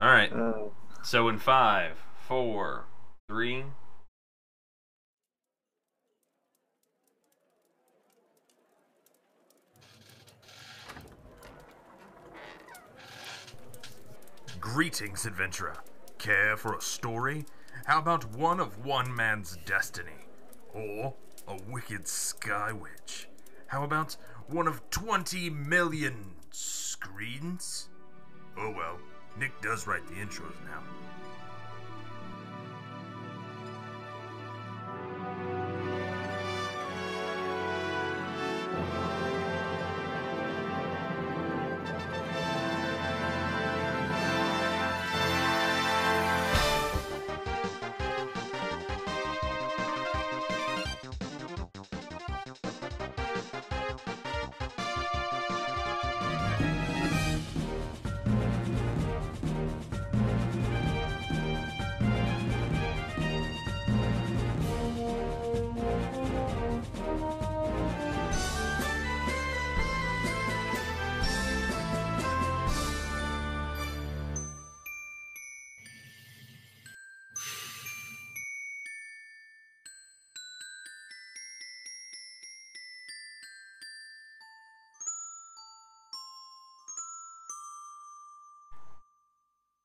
All right. Uh, So in five, four, three. Greetings, adventurer. Care for a story? How about one of one man's destiny? Or a wicked sky witch? How about one of 20 million screens? Oh well, Nick does write the intros now.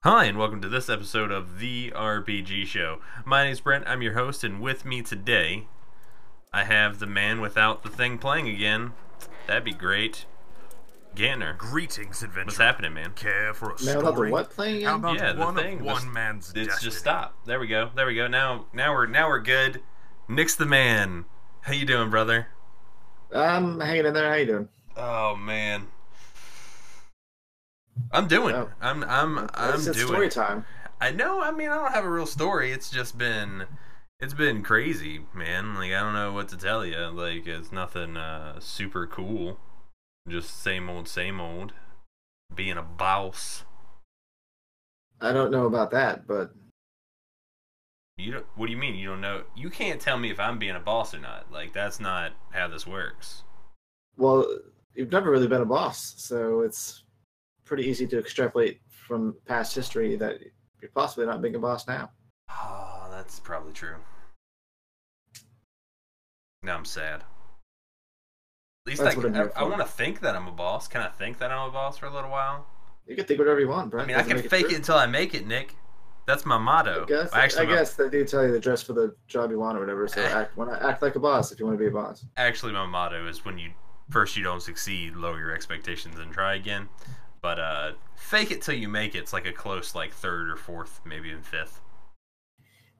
Hi, and welcome to this episode of The RPG Show. My name's Brent, I'm your host, and with me today, I have the man without the thing playing again. That'd be great. Ganner. Greetings, adventurer. What's happening, man? Care for a man, story? without the what playing How again? about Yeah, the one thing of just- one man's It's destiny? just stop. There we go. There we go. Now, now we're now we're good. Nick's the man. How you doing, brother? I'm hanging in there. How you doing? Oh man, I'm doing. Oh. I'm I'm I'm it's, it's doing. story time. I know. I mean, I don't have a real story. It's just been, it's been crazy, man. Like I don't know what to tell you. Like it's nothing uh, super cool. Just same old, same old. Being a boss. I don't know about that, but You don't. What do you mean? You don't know? You can't tell me if I'm being a boss or not. Like that's not how this works. well, you've never really been a boss, so it's pretty easy to extrapolate from past history that you're possibly not being a boss now. Oh, that's probably true. Now I'm sad. At least That's I, I, I want to think that I'm a boss. Can I think that I'm a boss for a little while? You can think whatever you want, Brent. I mean, I can fake it until I make it, Nick. That's my motto. I guess, actually, I my, guess they do tell you to dress for the job you want or whatever. So act, act like a boss if you want to be a boss. actually, my motto is when you first you don't succeed, lower your expectations and try again. But uh, fake it till you make it. It's like a close, like third or fourth, maybe even fifth.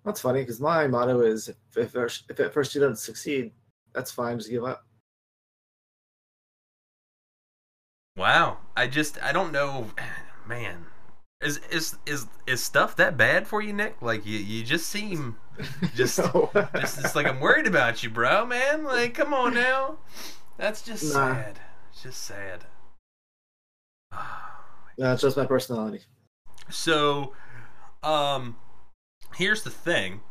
That's funny because my motto is if, if if at first you don't succeed, that's fine. Just give up. Wow, I just I don't know, man. Is is is is stuff that bad for you, Nick? Like you you just seem Just- No. just it's like I'm worried about you, bro, man. Like come on now. That's just Nah. sad. It's just sad. it's just my personality. So, um, here's the thing.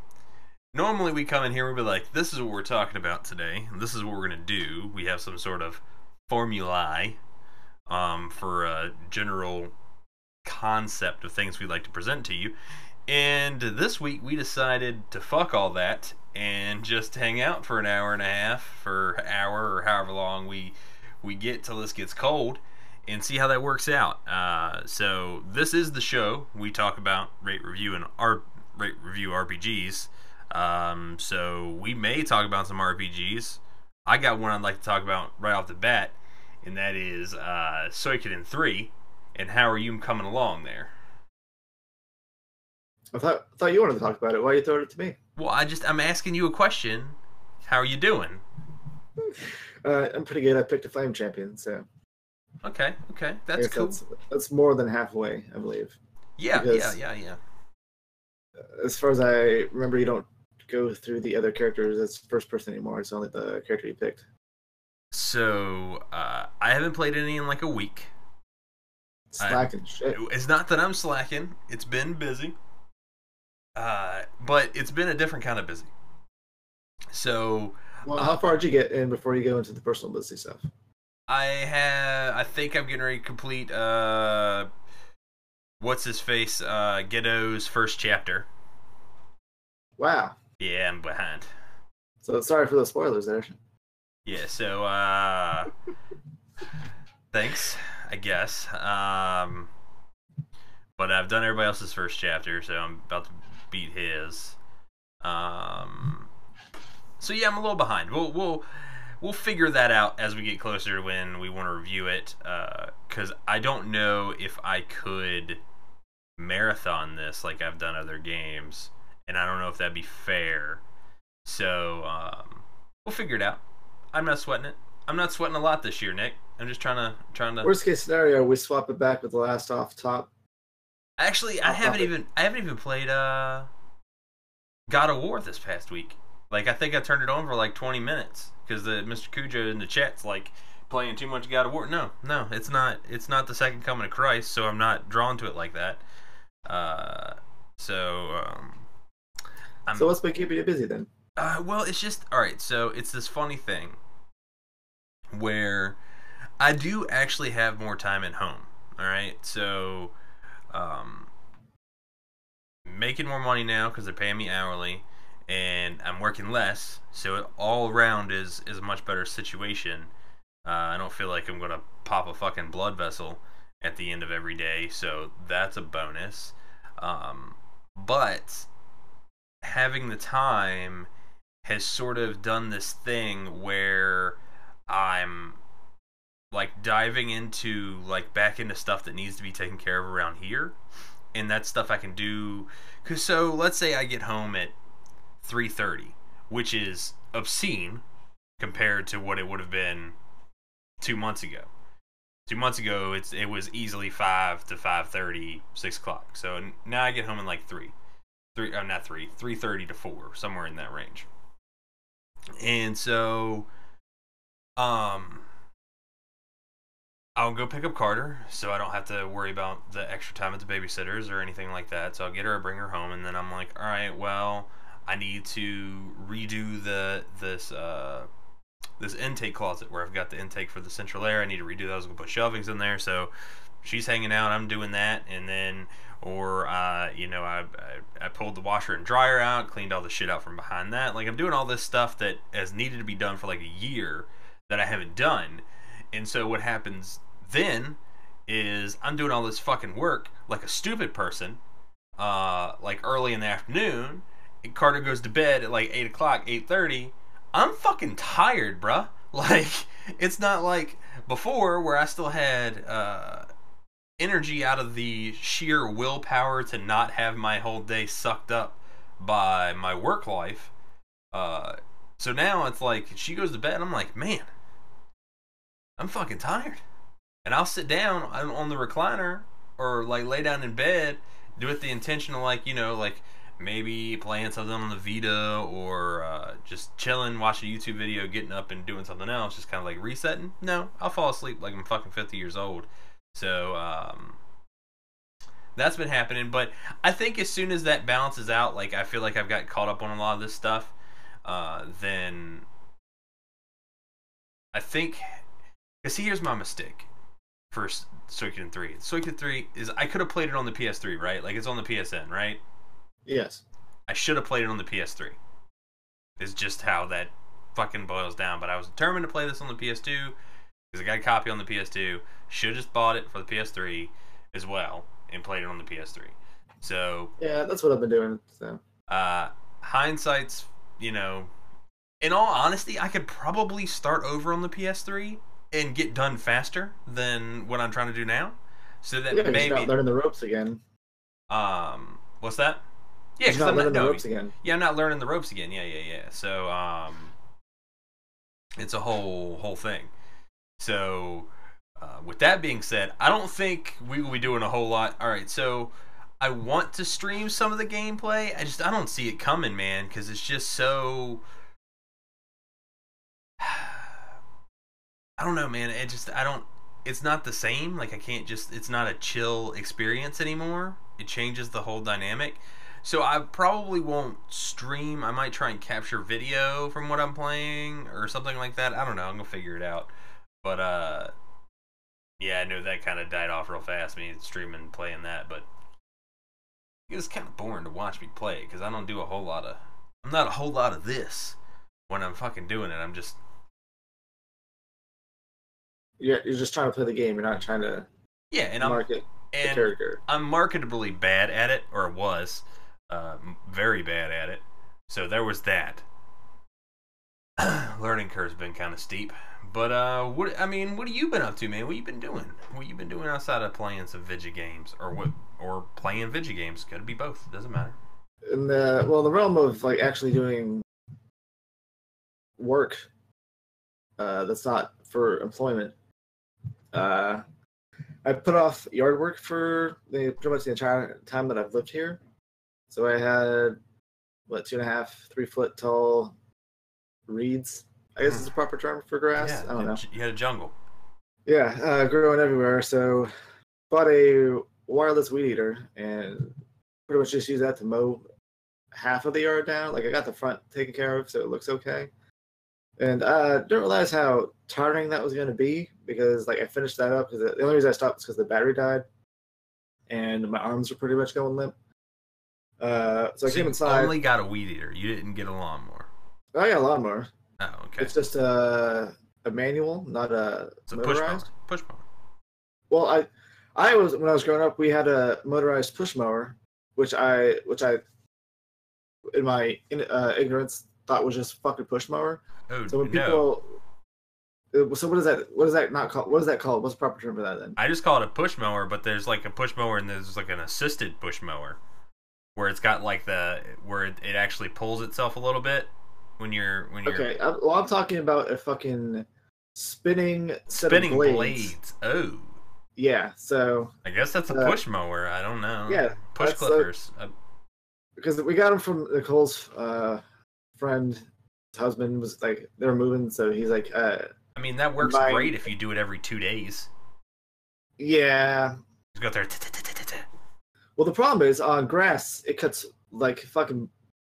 Normally, we come in here and we be like, "This is what we're talking about today. And this is what we're gonna do." We have some sort of formulae, um, for a general concept of things we'd like to present to you. And this week, we decided to fuck all that and just hang out for an hour and a half, for an hour or however long we we get till this gets cold and see how that works out. Uh, so this is the show we talk about rate review and R rate review RPGs. Um, so we may talk about some RPGs. I got one I'd like to talk about right off the bat, and that is uh, Suikoden three. And how are you coming along there? I thought I thought you wanted to talk about it. Why you throwing it to me? Well, I just I'm asking you a question. How are you doing? Uh, I'm pretty good. I picked a flame champion, so Okay, okay, that's cool. That's, that's more than halfway, I believe. Yeah, because- yeah, yeah, yeah. As far as I remember, you don't go through the other characters as first person anymore. It's only the character you picked. So uh, I haven't played any in like a week. I- Slacking shit. It's not that I'm slacking. It's been busy. Uh, but it's been a different kind of busy. So Well, how far did you get in before you go into the personal busy stuff? I have. I think I'm getting ready to complete uh, what's his face uh Geddoe's first chapter. Wow. Yeah, I'm behind. So sorry for the spoilers there. Yeah, so uh thanks, I guess. Um but I've done everybody else's first chapter, so I'm about to beat his. Um so yeah, I'm a little behind. We'll we'll we'll figure that out as we get closer to when we want to review it uh cuz I don't know if I could marathon this like I've done other games and I don't know if that'd be fair. So, um we'll figure it out. I'm not sweating it. I'm not sweating a lot this year, Nick. I'm just trying to trying to. Worst case scenario, we swap it back with the last off top. Actually, I I'll haven't even I haven't even played uh God of War this past week. Like I think I turned it on for like 20 minutes because the Mr. Cujo in the chat's like playing too much God of War. No, no, it's not. It's not the second coming of Christ, so I'm not drawn to it like that. Uh, so um, I'm So what's been keeping you busy then? Uh, well, it's just all right. So it's this funny thing where I do actually have more time at home. All right, so um, making more money now because they're paying me hourly, and I'm working less. So it all around is is a much better situation. Uh, I don't feel like I'm gonna pop a fucking blood vessel at the end of every day, so that's a bonus. Um, but having the time has sort of done this thing where I'm like diving into like back into stuff that needs to be taken care of around here and that's stuff I can do cuz so let's say I get home at 3:30 which is obscene compared to what it would have been 2 months ago. 2 months ago it's it was easily 5 to 5:30 6 o'clock. So now I get home in like 3 3 uh, not 3 3:30 to 4 somewhere in that range. And so um I'll go pick up Carter so I don't have to worry about the extra time at the babysitters or anything like that. So I'll get her, bring her home, and then I'm like, all right, well, I need to redo the this uh this intake closet where I've got the intake for the central air. I need to redo those. Gonna put shelvings in there. So she's hanging out. I'm doing that, and then or uh, you know I, I I pulled the washer and dryer out, cleaned all the shit out from behind that. Like I'm doing all this stuff that has needed to be done for like a year that I haven't done. And so what happens then is I'm doing all this fucking work like a stupid person, uh, like early in the afternoon. And Carter goes to bed at like eight o'clock, eight thirty. I'm fucking tired, bruh. Like it's not like before where I still had uh, energy out of the sheer willpower to not have my whole day sucked up by my work life. Uh, so now it's like she goes to bed. And I'm like, man, I'm fucking tired, and I'll sit down on on the recliner or like lay down in bed, do it the intention of like you know like maybe playing something on the Vita or uh, just chilling, watching a YouTube video, getting up and doing something else, just kind of like resetting. No, I'll fall asleep like I'm fucking 50 years old. So um, that's been happening. But I think as soon as that balances out, like I feel like I've got caught up on a lot of this stuff, uh, then I think. Because here's my mistake for Suikoden 3. Suikoden 3 is I could have played it on the PS3, right? Like it's on the PSN, right? Yes. I should have played it on the PS3. Is just how that fucking boils down. But I was determined to play this on the PS2 because I got a copy on the PS2. Should have just bought it for the PS3 as well and played it on the PS3. So Yeah, that's what I've been doing. So uh, hindsight's, you know, in all honesty, I could probably start over on the PS3 and get done faster than what I'm trying to do now. So that yeah, maybe, learning the ropes again. um, what's that? Yeah, You're 'cause not I'm learning the no, ropes again. yeah, I'm not learning the ropes again. Yeah, yeah, yeah. So, um, it's a whole whole thing. So, uh, with that being said, I don't think we will be doing a whole lot. All right, so I want to stream some of the gameplay. I just I don't see it coming, man, because it's just so. I don't know, man. It just I don't. It's not the same. Like I can't just. It's not a chill experience anymore. It changes the whole dynamic. So I probably won't stream. I might try and capture video from what I'm playing or something like that. I don't know. I'm gonna figure it out. But uh, Yeah, I know that kind of died off real fast. Me streaming playing that, but it was kind of boring to watch me play because I don't do a whole lot of. I'm not a whole lot of this when I'm fucking doing it. I'm just You're, you're just trying to play the game. You're not trying to yeah, and I'm market the and character. I'm marketably bad at it, or was uh, very bad at it. So there was that. Learning curve's been kind of steep, but uh, what I mean, what have you been up to, man? What you been doing? What you been doing outside of playing some video games, or what, or playing video games? Could be both. Doesn't matter. In the well, the realm of like actually doing work uh, that's not for employment. Uh, I put off yard work for the pretty much the entire time that I've lived here. So I had what two and a half, three foot tall reeds. I guess is a proper term for grass. yeah, I don't know. you had a jungle. Yeah, uh, growing everywhere. So bought a wireless weed eater and pretty much just use that to mow half of the yard down. Like I got the front taken care of, so it looks okay. And I didn't realize how tiring that was going to be because like I finished that up because the only reason I stopped was because the battery died, and my arms were pretty much going limp. Uh, so I So came you inside. only got a weed eater. You didn't get a lawnmower. I got a lawnmower. Oh, okay. It's just a a manual, not a It's a push mower. motorized. Push mower. Well, I, I was when I was growing up, we had a motorized push mower, which I, which I, in my in, uh, ignorance, thought was just fucking push mower. Oh So when no! people, uh, so what is that? What is that not called? What is that called? What's the proper term for that then? I just call it a push mower, but there's like a push mower and there's like an assisted push mower, where it's got like the where it, actually pulls itself a little bit when you're when you're Okay, I, well, I'm talking about a fucking spinning spinning blades. blades. Oh, Yeah, so I guess that's a Uh, push mower. I don't know. yeah, push clippers. Uh, because we got them from Nicole's uh, friend, husband was like they're moving, so he's like, uh, I mean, that works mine- great if you do it every two days. yeah, Just go there. Well, the problem is on grass, it cuts like fucking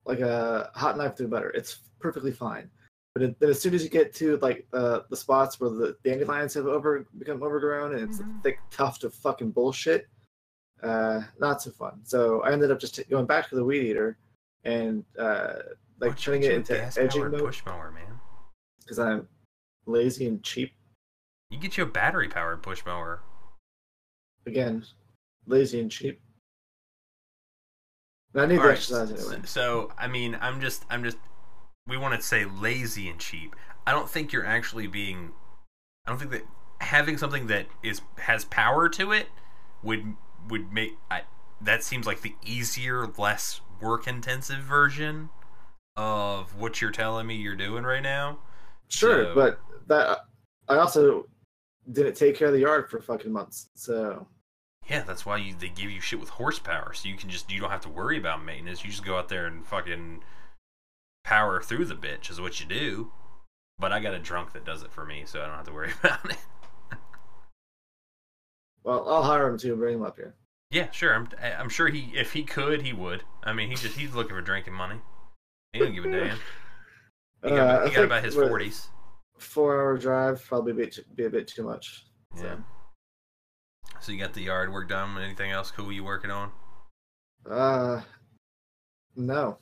like a hot knife through butter. It's perfectly fine. But it, then as soon as you get to like uh, the spots where the dandelions have over become overgrown and it's Mhm. a thick tuft of fucking bullshit, uh, not so fun. So I ended up just t- going back to the weed eater and uh, like What's turning it into gas-powered edging mode push mower, man. because I'm lazy and cheap. You get you a battery powered push mower. Again, lazy and cheap. And I need All the right, exercise anyway. So I mean, I'm just, I'm just. We want to say lazy and cheap. I don't think you're actually being. I don't think that having something that is has power to it would would make. I, that seems like the easier, less work intensive version of what you're telling me you're doing right now. Sure, So- but that I also didn't take care of the yard for fucking months. So Yeah, that's why you, they give you shit with horsepower, so you can just you don't have to worry about maintenance. You just go out there and fucking power through the bitch is what you do. But I got a drunk that does it for me, so I don't have to worry about it. well, I'll hire him to bring him up here. Yeah, sure. I'm I'm sure he if he could he would. I mean, he just he's looking for drinking money. He don't give a damn. He got, Uh, about- he got about his forties. Four hour drive probably be, too- be a bit too much. So. Yeah. So you got the yard work done. Anything else cool you working on? Uh, no,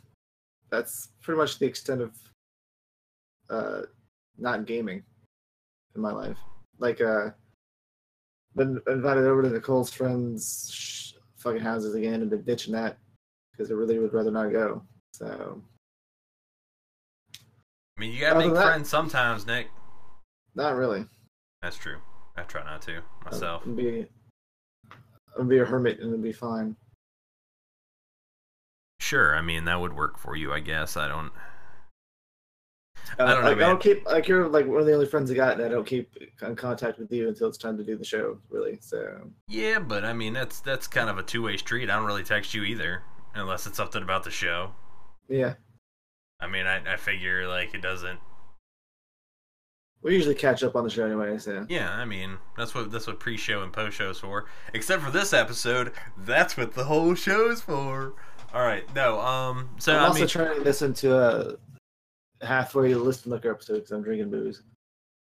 that's pretty much the extent of uh not gaming in my life. Like uh, been invited over to Nicole's friends' sh- fucking houses again and been ditching that because I really would rather not go. So I mean, you gotta Other make that- friends sometimes, Nick. not really. That's true. I try not to myself. I'm gonna be, Gonna be a hermit and it'll be fine. Sure, I mean that would work for you, I guess. I don't. Uh, I don't know, like, I don't keep like you're like one of the only friends I got, and I don't keep in contact with you until it's time to do the show. Really, so Yeah, but I mean that's that's kind of a two way street. I don't really text you either, unless it's something about the show. yeah, I mean, I, I figure like it doesn't. We usually catch up on the show anyway. So Yeah, I mean that's what that's what pre show and post shows for. Except for this episode, that's what the whole show's for. All right, no, um, so I'm I also mean, turning this into a halfway listen liquor episode because I'm drinking booze.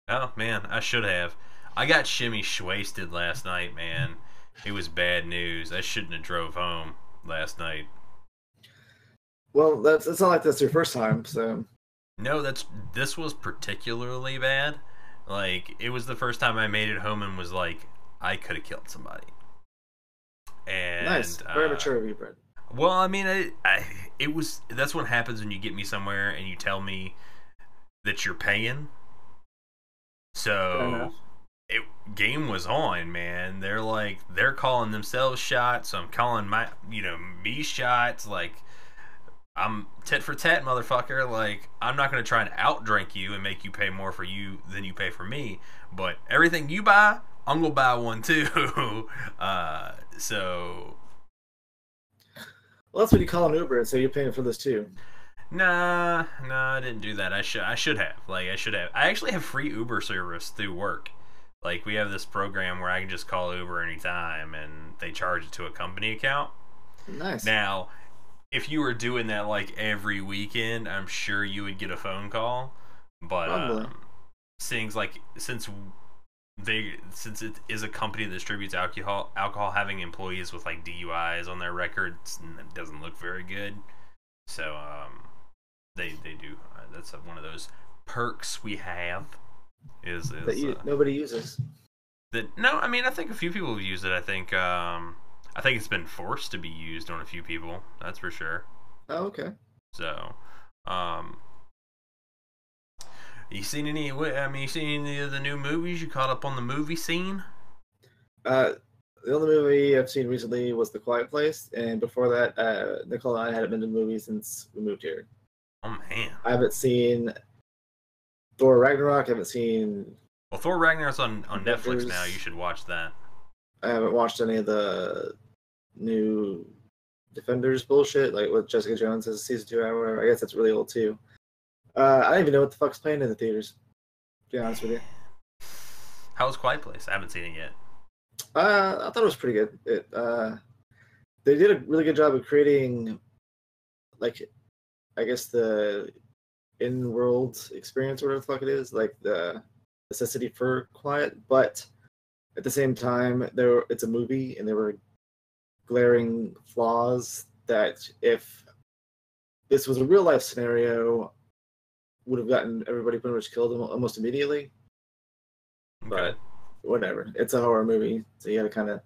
oh man, I should have. I got shimmy wasted last night, man. It was bad news. I shouldn't have drove home last night. Well, that's it's not like that's your first time, so No, that's this was particularly bad. Like it was the first time I made it home and was like, I could have killed somebody. And nice, very uh, mature of you, Brent. Well, I mean, I, I, it was that's what happens when you get me somewhere and you tell me that you're paying. So it game was on, man. They're like they're calling themselves shots, so I'm calling my you know me shots. Like I'm tit for tat, motherfucker. Like I'm not gonna try and outdrink you and make you pay more for you than you pay for me. But everything you buy, I'm gonna buy one too. uh, so Well, that's when you call an Uber and say you're paying for this too. Nah, nah, I didn't do that. I should I should have. Like I should have. I actually have free Uber service through work. Like we have this program where I can just call Uber anytime and they charge it to a company account. Nice. Now, if you were doing that like every weekend, I'm sure you would get a phone call. But um, things like since they since it is a company that distributes alcohol, alcohol having employees with like DUIs on their records, it doesn't look very good. So um, they they do. Uh, that's one of those perks we have. Is is that you, uh, nobody uses. that no i mean i think a few people have used it i think um i think it's been forced to be used on a few people that's for sure Oh, okay. so um you seen any i mean you seen any of the new movies you caught up on the movie scene Uh, the only movie I've seen recently was The Quiet Place, and before that, uh, Nicole and I hadn't been to the movies since we moved here. oh man I haven't seen Thor Ragnarok. I haven't seen. well thor ragnarok's on on netflix now you should watch that I haven't watched any of the new Defenders bullshit, like with Jessica Jones as season two or whatever. I guess that's really old too. Uh, I don't even know what the fuck's playing in the theaters. To be honest with you, how was quiet place i haven't seen it yet uh, I thought it was pretty good. It uh, they did a really good job of creating, like, I guess the in-world experience, whatever the fuck it is, like the necessity for quiet. But at the same time, there it's a movie, and they were glaring flaws that if this was a real life scenario, would have gotten everybody pretty much killed almost immediately. But whatever, it's a horror movie, so you got to kind of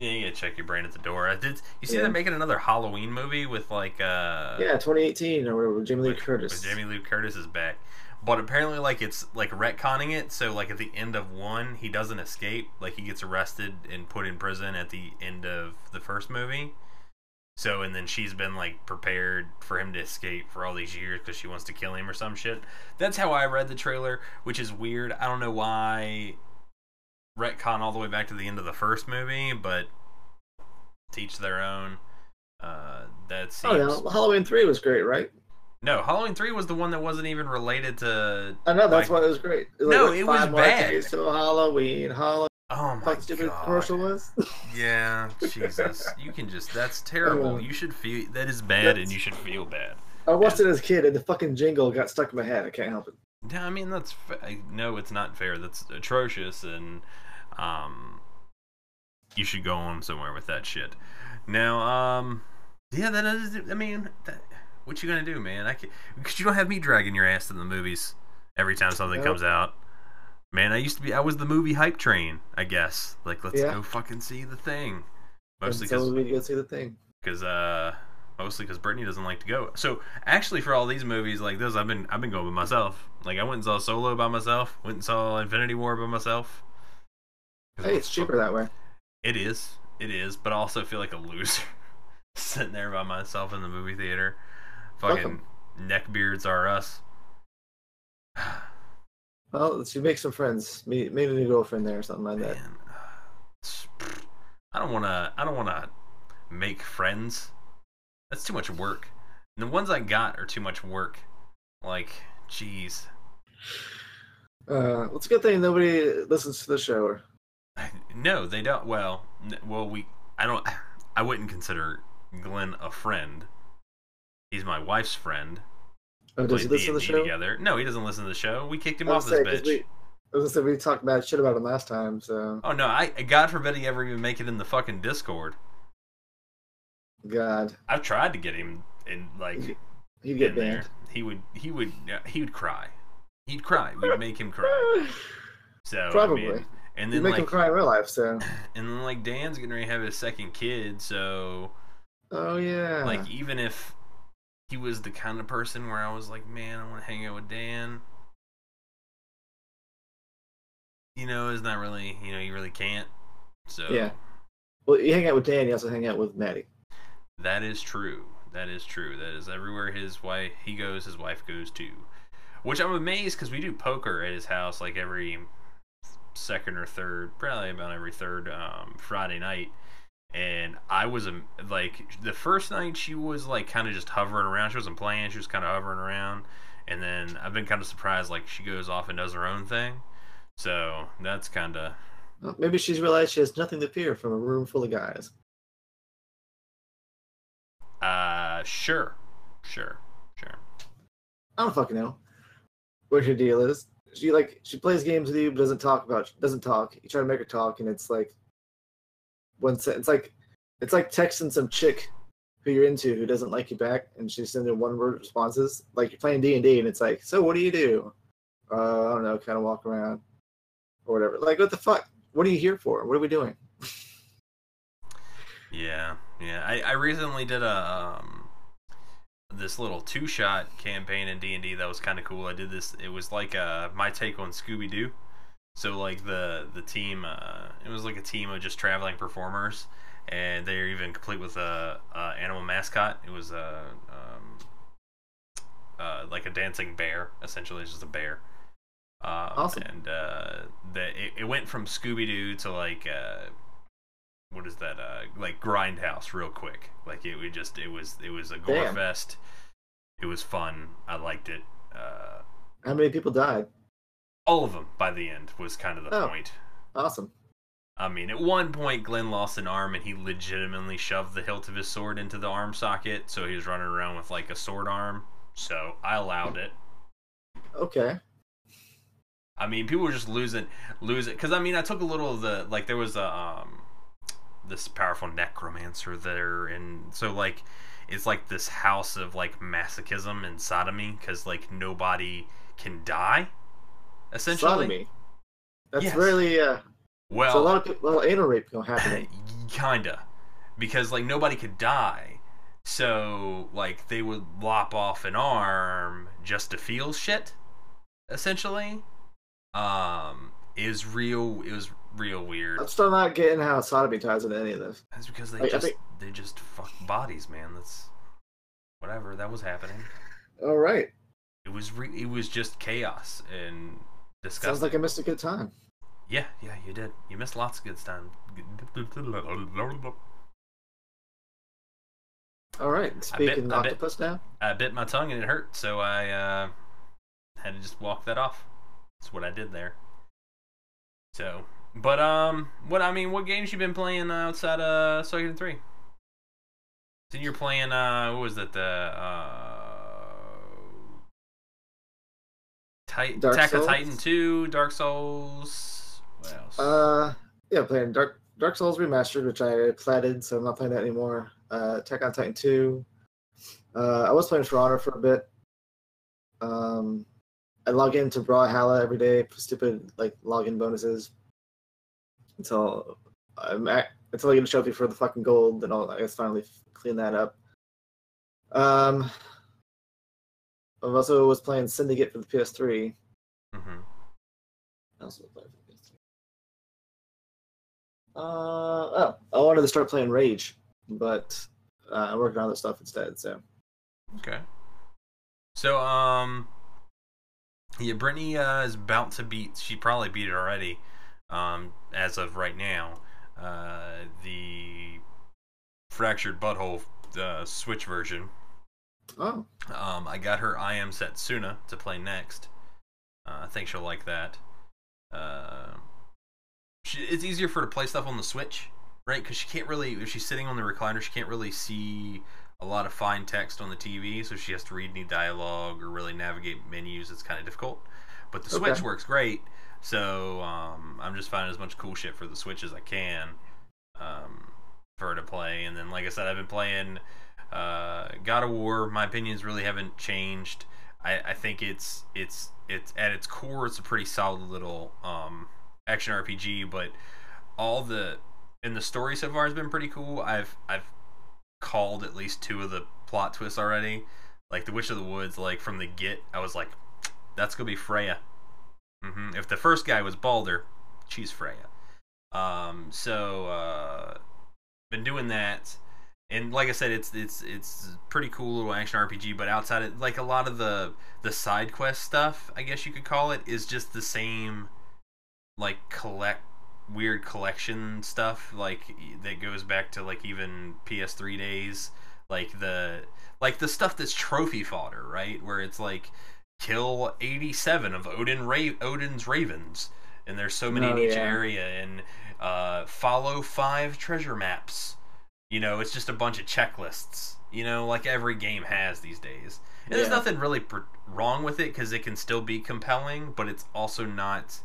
yeah you gotta check your brain at the door i did you see Yeah. they're making another halloween movie with like uh yeah, 2018 or whatever. Jamie Lee Curtis. Jamie Lee Curtis is back. But apparently, like it's like retconning it. So like at the end of one, he doesn't escape. Like he gets arrested and put in prison at the end of the first movie. So and then she's been like prepared for him to escape for all these years because she wants to kill him or some shit. That's how I read the trailer, which is weird. I don't know why retcon all the way back to the end of the first movie, but teach their own. Uh, that seems Oh yeah, Halloween three was great, right? No, Halloween three was the one that wasn't even related to. I know that's Like- why it was great. It No, like, it was bad. till Halloween. Halloween. Oh my Fuck stupid god! commercial was. Yeah, Jesus, you can just. That's terrible. You should feel that is bad, and you should feel bad. I watched it as a kid, and the fucking jingle got stuck in my head. I can't help it. Yeah, I mean that's fa- I- no, it's not fair. That's atrocious, and um, you should go on somewhere with that shit. Now, um, yeah, that is. I mean, that, what you gonna do, man? I can because you don't have me dragging your ass to the movies every time something Nope. comes out. Man, I used to be. I was the movie hype train, I guess. Like, let's Yeah. go fucking see the thing. Mostly because we go see the thing. because uh mostly because Brittany doesn't like to go. So actually, for all these movies like this, I've been I've been going by myself. Like I went and saw Solo by myself. Went and saw Infinity War by myself. Hey, it's cheaper that way. It is, it is, but I also feel like a loser sitting there by myself in the movie theater. Fuck Fucking neckbeards are us. Well, let's you make some friends. Meet, meet a new girlfriend there or something like that. I don't want to. I don't want to make friends. That's too much work. And the ones I got are too much work. Like, jeez. Uh, it's a good thing nobody listens to the show. Or, No, they don't. Well, well, we. I don't. I wouldn't consider Glenn a friend. He's my wife's friend. oh, does he listen to the D&D show? together. No, he doesn't listen to the show. We kicked him off say, this bitch. I was gonna say we talked bad shit about him last time, so Oh no, I God forbid he ever even make it in the fucking Discord. God, I've tried to get him in like he'd get in there. He would he would he would cry. He'd cry. We'd make him cry. So I Probably. mean, and You then make him cry in real life, so. and then like Dan's getting ready to have his second kid, so Oh yeah. like even if he was the kind of person where I was like, man, I want to hang out with Dan. You know, it's not really, you know, you really can't. So Yeah. well, you hang out with Dan, you also hang out with Maddie. that is true. That is true. That is everywhere his wife he goes, his wife goes too. Which I'm amazed because we do poker at his house like every second or third, probably about every third um, Friday night. And I was um, like the first night she was like kind of just hovering around. She wasn't playing. She was kind of hovering around. And then I've been kind of surprised like she goes off and does her own thing. So that's kind of Well, maybe she's realized she has nothing to fear from a room full of guys. uh sure, sure, sure. I don't fucking know what your deal is. She like she plays games with you, but doesn't talk about doesn't talk. You try to make her talk, and it's like set. It's like it's like texting some chick who you're into who doesn't like you back, and she's sending one word responses. Like you're playing D and D, and it's like, so what do you do? Uh, I don't know, kind of walk around or whatever. Like what the fuck? What are you here for? What are we doing? Yeah, yeah. I, I recently did a um, this little two shot campaign in D and D that was kind of cool. I did this. It was like uh, my take on Scooby Doo. So like the the team, uh, it was like a team of just traveling performers, and they're even complete with a, a animal mascot. It was a um, uh, like a dancing bear. Essentially, it's just a bear. Um, Awesome. And uh, the it, it went from Scooby Doo to like. Uh, what is that uh like grindhouse real quick like it would just it was it was a gore Damn. fest it was fun i liked it uh How many people died? All of them by the end was kind of the Oh. point Awesome. i mean at one point glenn lost an arm and he legitimately shoved the hilt of his sword into the arm socket so he was running around with like a sword arm so i allowed it Okay. I mean, people were just losing, losing. Because I mean, I took a little of the like. There was a um, this powerful necromancer there, and so like, it's like this house of like masochism and sodomy because like nobody can die, essentially. Sodomy. That's Yes. really uh. Well, so a lot of people, a lot of anal rape gonna happen. kinda, because like nobody could die, so like they would lop off an arm just to feel shit, essentially. Um, is real. It was real weird. I'm still not getting how sodomy ties into any of this. That's because they Like, just think- they just fuck bodies, man. That's whatever that was happening. All right. It was re- it was just chaos and disgusting. Sounds like I missed a good time. yeah, yeah, you did. You missed lots of good time. All right. Speaking of I bet- octopus now. I bit my tongue and it hurt, so I uh, had to just walk that off. That's what I did there. So, but um, what I mean, what games you been playing uh, outside of Suikoden three? Then you're playing uh, what was that the uh, Tit- Dark Attack of Titan two, Dark Souls. What else? Uh, yeah, playing Dark Dark Souls Remastered, which I platted, so I'm not playing that anymore. Uh, Attack on Titan 2. Uh, I was playing For Honor for a bit. Um, I log into Brawlhalla every day for stupid like login bonuses until I'm at, until I get a trophy for the fucking gold. Then I'll I guess finally clean that up. Um, I also was playing Syndicate for the PS3. Mm-hmm. I also play for the PS3. Uh, oh, I wanted to start playing Rage, but uh, I'm working on other stuff instead. So Okay. So, um, yeah, Brittany uh, is about to beat. She probably beat it already, um, as of right now. Uh, the fractured butthole uh, Switch version. Oh, Um, I got her I am Setsuna to play next. Uh, I think she'll like that. Uh, she, it's easier for her to play stuff on the Switch, right? Because she can't really, if she's sitting on the recliner, she can't really see a lot of fine text on the TV, so she has to read any dialogue or really navigate menus. It's kind of difficult. But the Switch works great. So um, I'm just finding as much cool shit for the Switch as I can um, for her to play. And then, like I said, I've been playing uh, God of War. My opinions really haven't changed. I, I think it's it's it's at its core, it's a pretty solid little um, action RPG. But all the and the story so far has been pretty cool. I've I've called at least two of the plot twists already. Like the Witch of the Woods, like from the get, I was like, that's gonna be Freya. hmm If the first guy was Baldur, she's Freya. Um, so uh, been doing that, and like I said, it's it's it's pretty cool little action RPG. But outside of like a lot of the the side quest stuff, I guess you could call it, is just the same, like collect weird collection stuff like that goes back to like even PS3 days like the like the stuff that's trophy fodder right where it's like kill 87 of Odin Ra- Odin's ravens and there's so many Oh, in each yeah. area and uh, follow five treasure maps you know it's just a bunch of checklists you know like every game has these days and there's nothing really pr- wrong with it because it can still be compelling but it's also not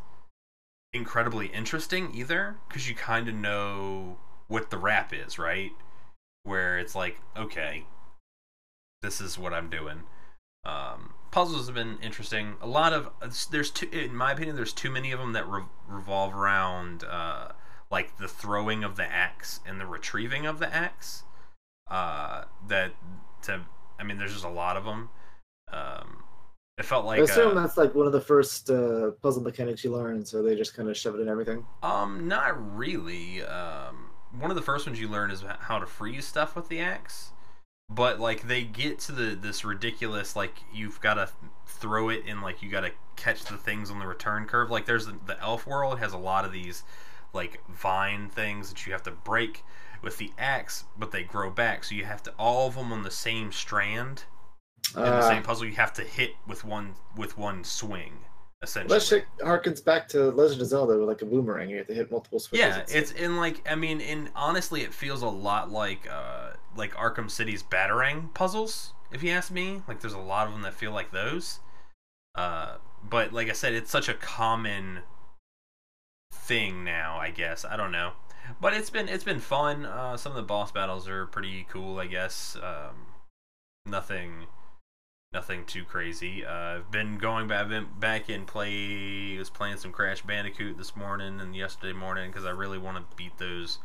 incredibly interesting either because you kind of know what the rap is, right? Where it's like, okay, this is what I'm doing. Um, puzzles have been interesting. A lot of there's too, in my opinion, there's too many of them that re- revolve around uh, like the throwing of the axe and the retrieving of the axe. Uh, that to, I mean, there's just a lot of them. Um, it felt like I assume uh, that's like one of the first uh, puzzle mechanics you learn, so they just kind of shove it in everything. Um, not really. Um, one of the first ones you learn is how to freeze stuff with the axe. But like they get to the this ridiculous like you've got to throw it and like you got to catch the things on the return curve. Like there's the, the elf world has a lot of these like vine things that you have to break with the axe, but they grow back, so you have to all of them on the same strand in the Uh, same puzzle. You have to hit with one with one swing essentially. that harkens back to Legend of Zelda with like a boomerang. You have to hit multiple switches. Yeah, it's in like I mean, and honestly, it feels a lot like uh like Arkham City's Batarang puzzles. If you ask me, like there's a lot of them that feel like those. Uh, but like I said, it's such a common thing now. I guess I don't know, but it's been it's been fun. Uh, some of the boss battles are pretty cool. I guess um, nothing nothing too crazy. Uh, I've been going back, been back and play. Was playing some Crash Bandicoot this morning and yesterday morning because I really want to beat those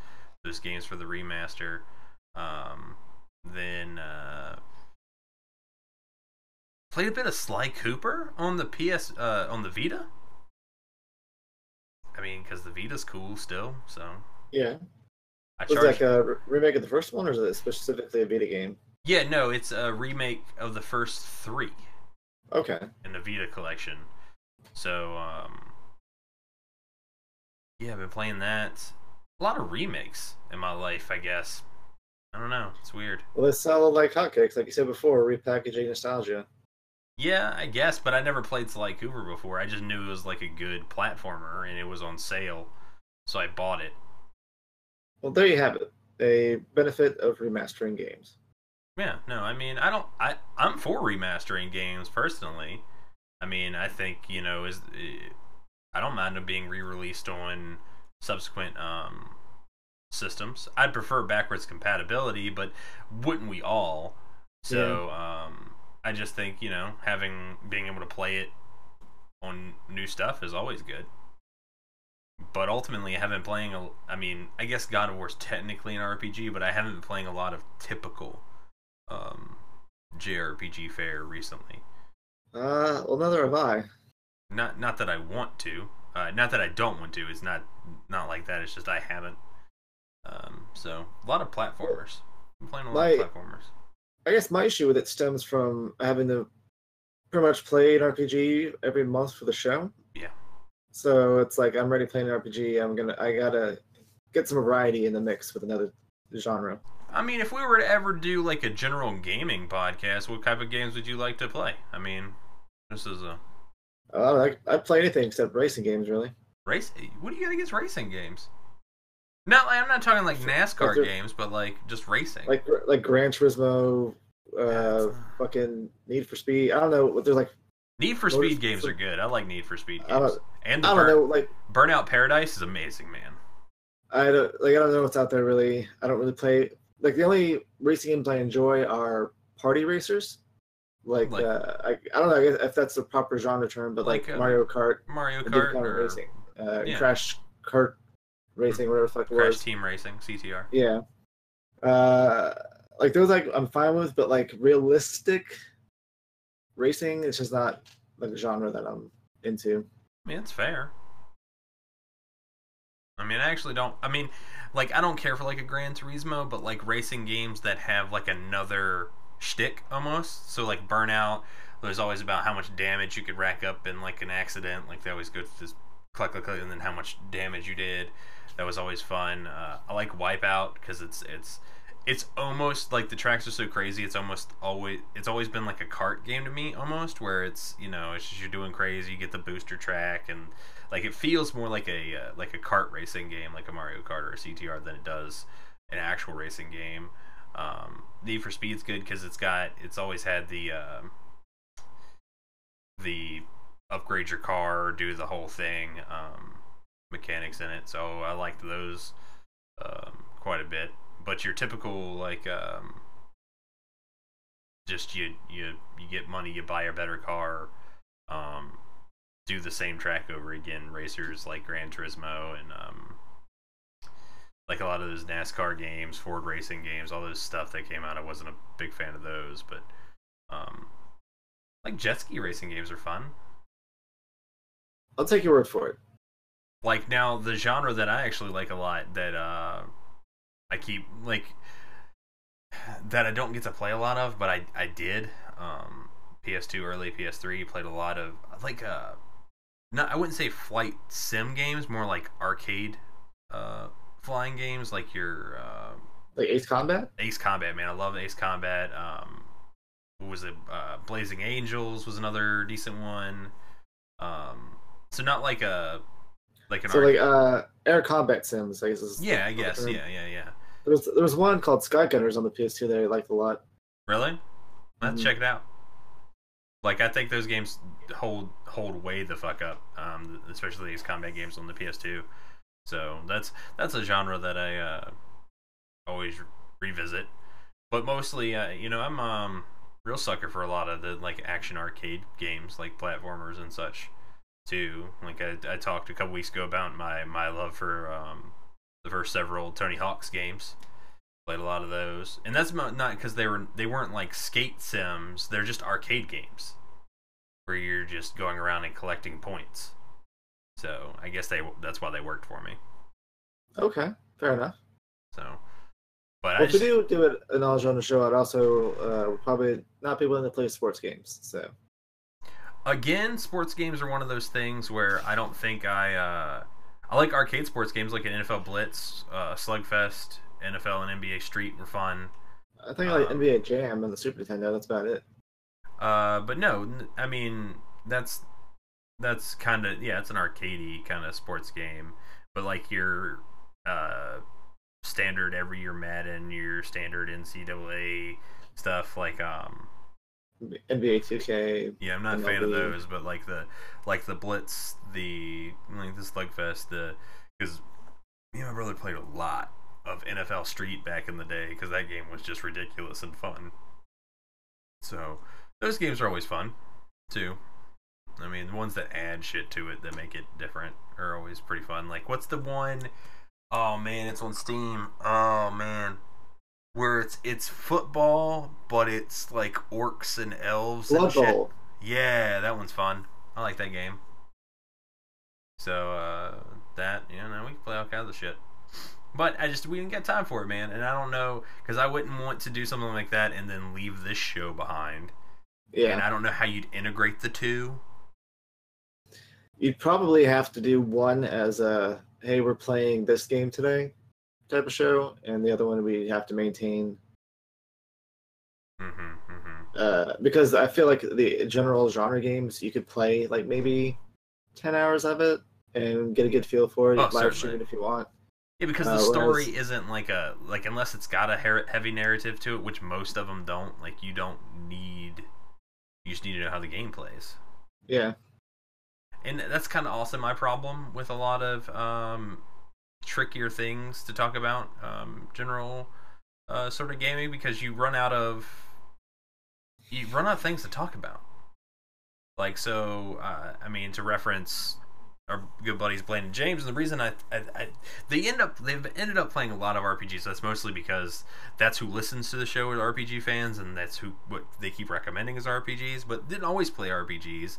those games for the remaster. Um, then uh, played a bit of Sly Cooper on the PS uh, on the Vita. I mean, because the Vita's cool still, so yeah. I Was it charged. like a remake of the first one, or is it specifically a Vita game? Yeah, no, it's a remake of the first three. Okay. in the Vita collection. So, um, yeah, I've been playing that. A lot of remakes in my life, I guess. I don't know. It's weird. Well, they sell like hotcakes, like you said before, repackaging nostalgia. Yeah, I guess, but I never played Sly Cooper before. I just knew it was like a good platformer and it was on sale, so I bought it. Well, there you have it. A benefit of remastering games. Yeah, no, I mean, I don't, I, I'm for remastering games personally. I mean, I think you know, is, eh, I don't mind them being re-released on subsequent um systems. I'd prefer backwards compatibility, but wouldn't we all? So, um, I just think you know, having being able to play it on new stuff is always good. But ultimately, I haven't playing. A, I mean, I guess God of War's technically an RPG, but I haven't been playing a lot of typical um, JRPG fare recently. Uh, well, neither have I. Not not that I want to. Uh, not that I don't want to. It's not not like that. It's just I haven't. Um, so a lot of platformers. I'm playing a lot My- of platformers. I guess my issue with it stems from having to pretty much play an RPG every month for the show. Yeah. So it's like I'm ready playing an RPG. I'm gonna I gotta get some variety in the mix with another genre. I mean, if we were to ever do like a general gaming podcast, what type of games would you like to play? I mean, this is a Uh, I I play anything except racing games, really. race. What do you got against racing games? No, I'm not talking like NASCAR games, but like just racing. Like like Gran Turismo, uh, fucking Need for Speed. I don't know. There's like Need for Speed games are good. I like Need for Speed games. And the I don't Burn- know. Like Burnout Paradise is amazing, man. I don't like. I don't know what's out there really. I don't really play. Like the only racing games I enjoy are party racers. Like, Like- uh, I, I don't know if that's the proper genre term, but like, Like, uh, Mario Kart, Mario Kart or racing, uh, yeah. Crash Kart racing, whatever the fuck it Crash was. Team Racing, CTR. Yeah. Uh, like those, like I'm fine with, but like realistic racing, it's just not like a genre that I'm into. I mean, it's fair. I mean, I actually don't. I mean, like, I don't care for like a Gran Turismo, but like racing games that have like another shtick almost. So like Burnout, there's always about how much damage you could rack up in like an accident. Like they always go to this click click click, and then how much damage you did. That was always fun. Uh, I like Wipeout because it's it's it's almost like the tracks are so crazy. It's almost always it's always been like a cart game to me, almost where it's you know it's just you're doing crazy. You get the booster track and like it feels more like a uh, like a kart racing game, like a Mario Kart or a CTR, than it does an actual racing game. Um, Need for Speed's good because it's got it's always had the um the upgrade your car, do the whole thing um, mechanics in it. So I liked those um, quite a bit. But your typical like um, just you you you get money, you buy a better car, um, do the same track over again. Racers like Gran Turismo and um, like a lot of those NASCAR games, Ford racing games, all those stuff that came out. I wasn't a big fan of those, but um, like jet ski racing games are fun. I'll take your word for it. like now the genre that I actually like a lot that uh I keep like that I don't get to play a lot of, but I I did um PS2 early PS3 played a lot of like uh not I wouldn't say flight sim games, more like arcade uh flying games like your uh Like Ace Combat. Ace Combat, man. I love Ace Combat. Um, what was it? Uh, Blazing Angels was another decent one. Um, so not like a like an So like uh air combat sims, I guess. Is yeah, I guess term. yeah, yeah, yeah. There was there was one called Sky Gunners on the PS2 that I liked a lot. Really? Let's Mhm. check it out. Like I think those games hold hold way the fuck up, um, especially these combat games on the PS2. So that's that's a genre that I uh, always revisit, but mostly, uh, you know, I'm um real sucker for a lot of the like action arcade games, like platformers and such, too. Like I, I talked a couple weeks ago about my my love for um the first several Tony Hawk's games played a lot of those and that's mo- not because they were they weren't like skate sims they're just arcade games where you're just going around and collecting points so i guess they that's why they worked for me Okay, fair enough. so but Well, if we do do it an all genre show, I'd also uh, probably not be willing to play sports games. So again sports games are one of those things where i don't think i uh i like arcade sports games like an nfl blitz uh slugfest nfl and nba street were fun I think I like Um, NBA Jam and the Super Nintendo. That's about it. Uh, but no, I mean that's that's kind of yeah, it's an arcadey kind of sports game. But like your uh standard every year Madden, your standard NCAA stuff, like um NBA 2K. yeah, I'm not a fan of those, but like the like the Blitz, the like the Slugfest, the because me and my brother played a lot of NFL Street back in the day because that game was just ridiculous and fun. So those games are always fun too. I mean, the ones that add shit to it that make it different are always pretty fun. Like, what's the one oh man, it's on Steam. Oh man, where it's it's football, but it's like orcs and elves and shit. Bowl. Yeah, that one's fun. I like that game. So uh, that you know we can play all kinds of shit. But I just we didn't get time for it, man. And I don't know because I wouldn't want to do something like that and then leave this show behind. Yeah. And I don't know how you'd integrate the two. you'd probably have to do one as a hey, we're playing this game today type of show, and the other one we have to maintain Mm-hmm, mm-hmm. uh, because I feel like the general genre games you could play like maybe ten hours of it and get a good feel for it. Oh, live stream it if you want. Yeah, because Uh, the story whereas- isn't like a like unless it's got a heavy narrative to it, which most of them don't. Like you don't need, you just need to know how the game plays. Yeah. and that's kind of also my problem with a lot of um, trickier things to talk about um, general uh, sort of gaming because you run out of you run out of things to talk about. Like so uh, i mean to reference our good buddies blaine and james and the reason I, I, I they end up they've ended up playing a lot of rpgs that's mostly because that's who listens to the show with rpg fans and that's who what they keep recommending as rpgs but didn't always play rpgs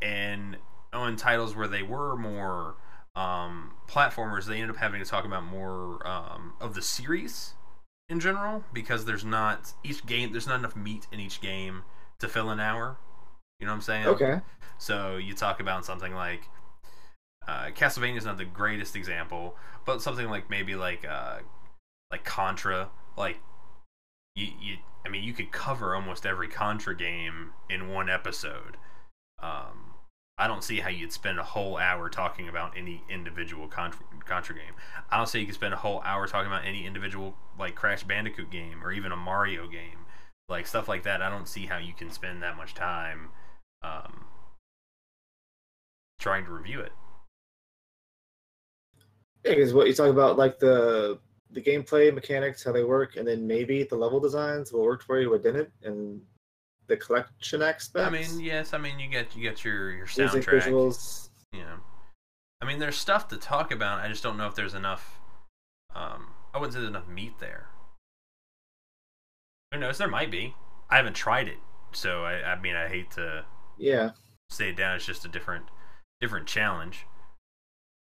and on titles where they were more um, platformers, they ended up having to talk about more um, of the series in general because there's not each game. There's not enough meat in each game to fill an hour. You know what I'm saying? Okay. So you talk about something like uh, Castlevania is not the greatest example, but something like maybe like uh, like Contra, like you, you I mean you could cover almost every Contra game in one episode. Um, I don't see how you'd spend a whole hour talking about any individual Contra, Contra game. I don't see you could spend a whole hour talking about any individual like Crash Bandicoot game or even a Mario game, like stuff like that. I don't see how you can spend that much time um, trying to review it. Yeah, because what you talk about, like the the gameplay mechanics, how they work, and then maybe the level designs, what worked for you, what didn't, and the collection aspects. I mean, yes, I mean you get you get your your soundtrack. visuals. You know, I mean there's stuff to talk about. I just don't know if there's enough. Um, I wouldn't say there's enough meat there. Who knows? There might be. I haven't tried it, so I, I mean I hate to Yeah. say it down. It's just a different different challenge.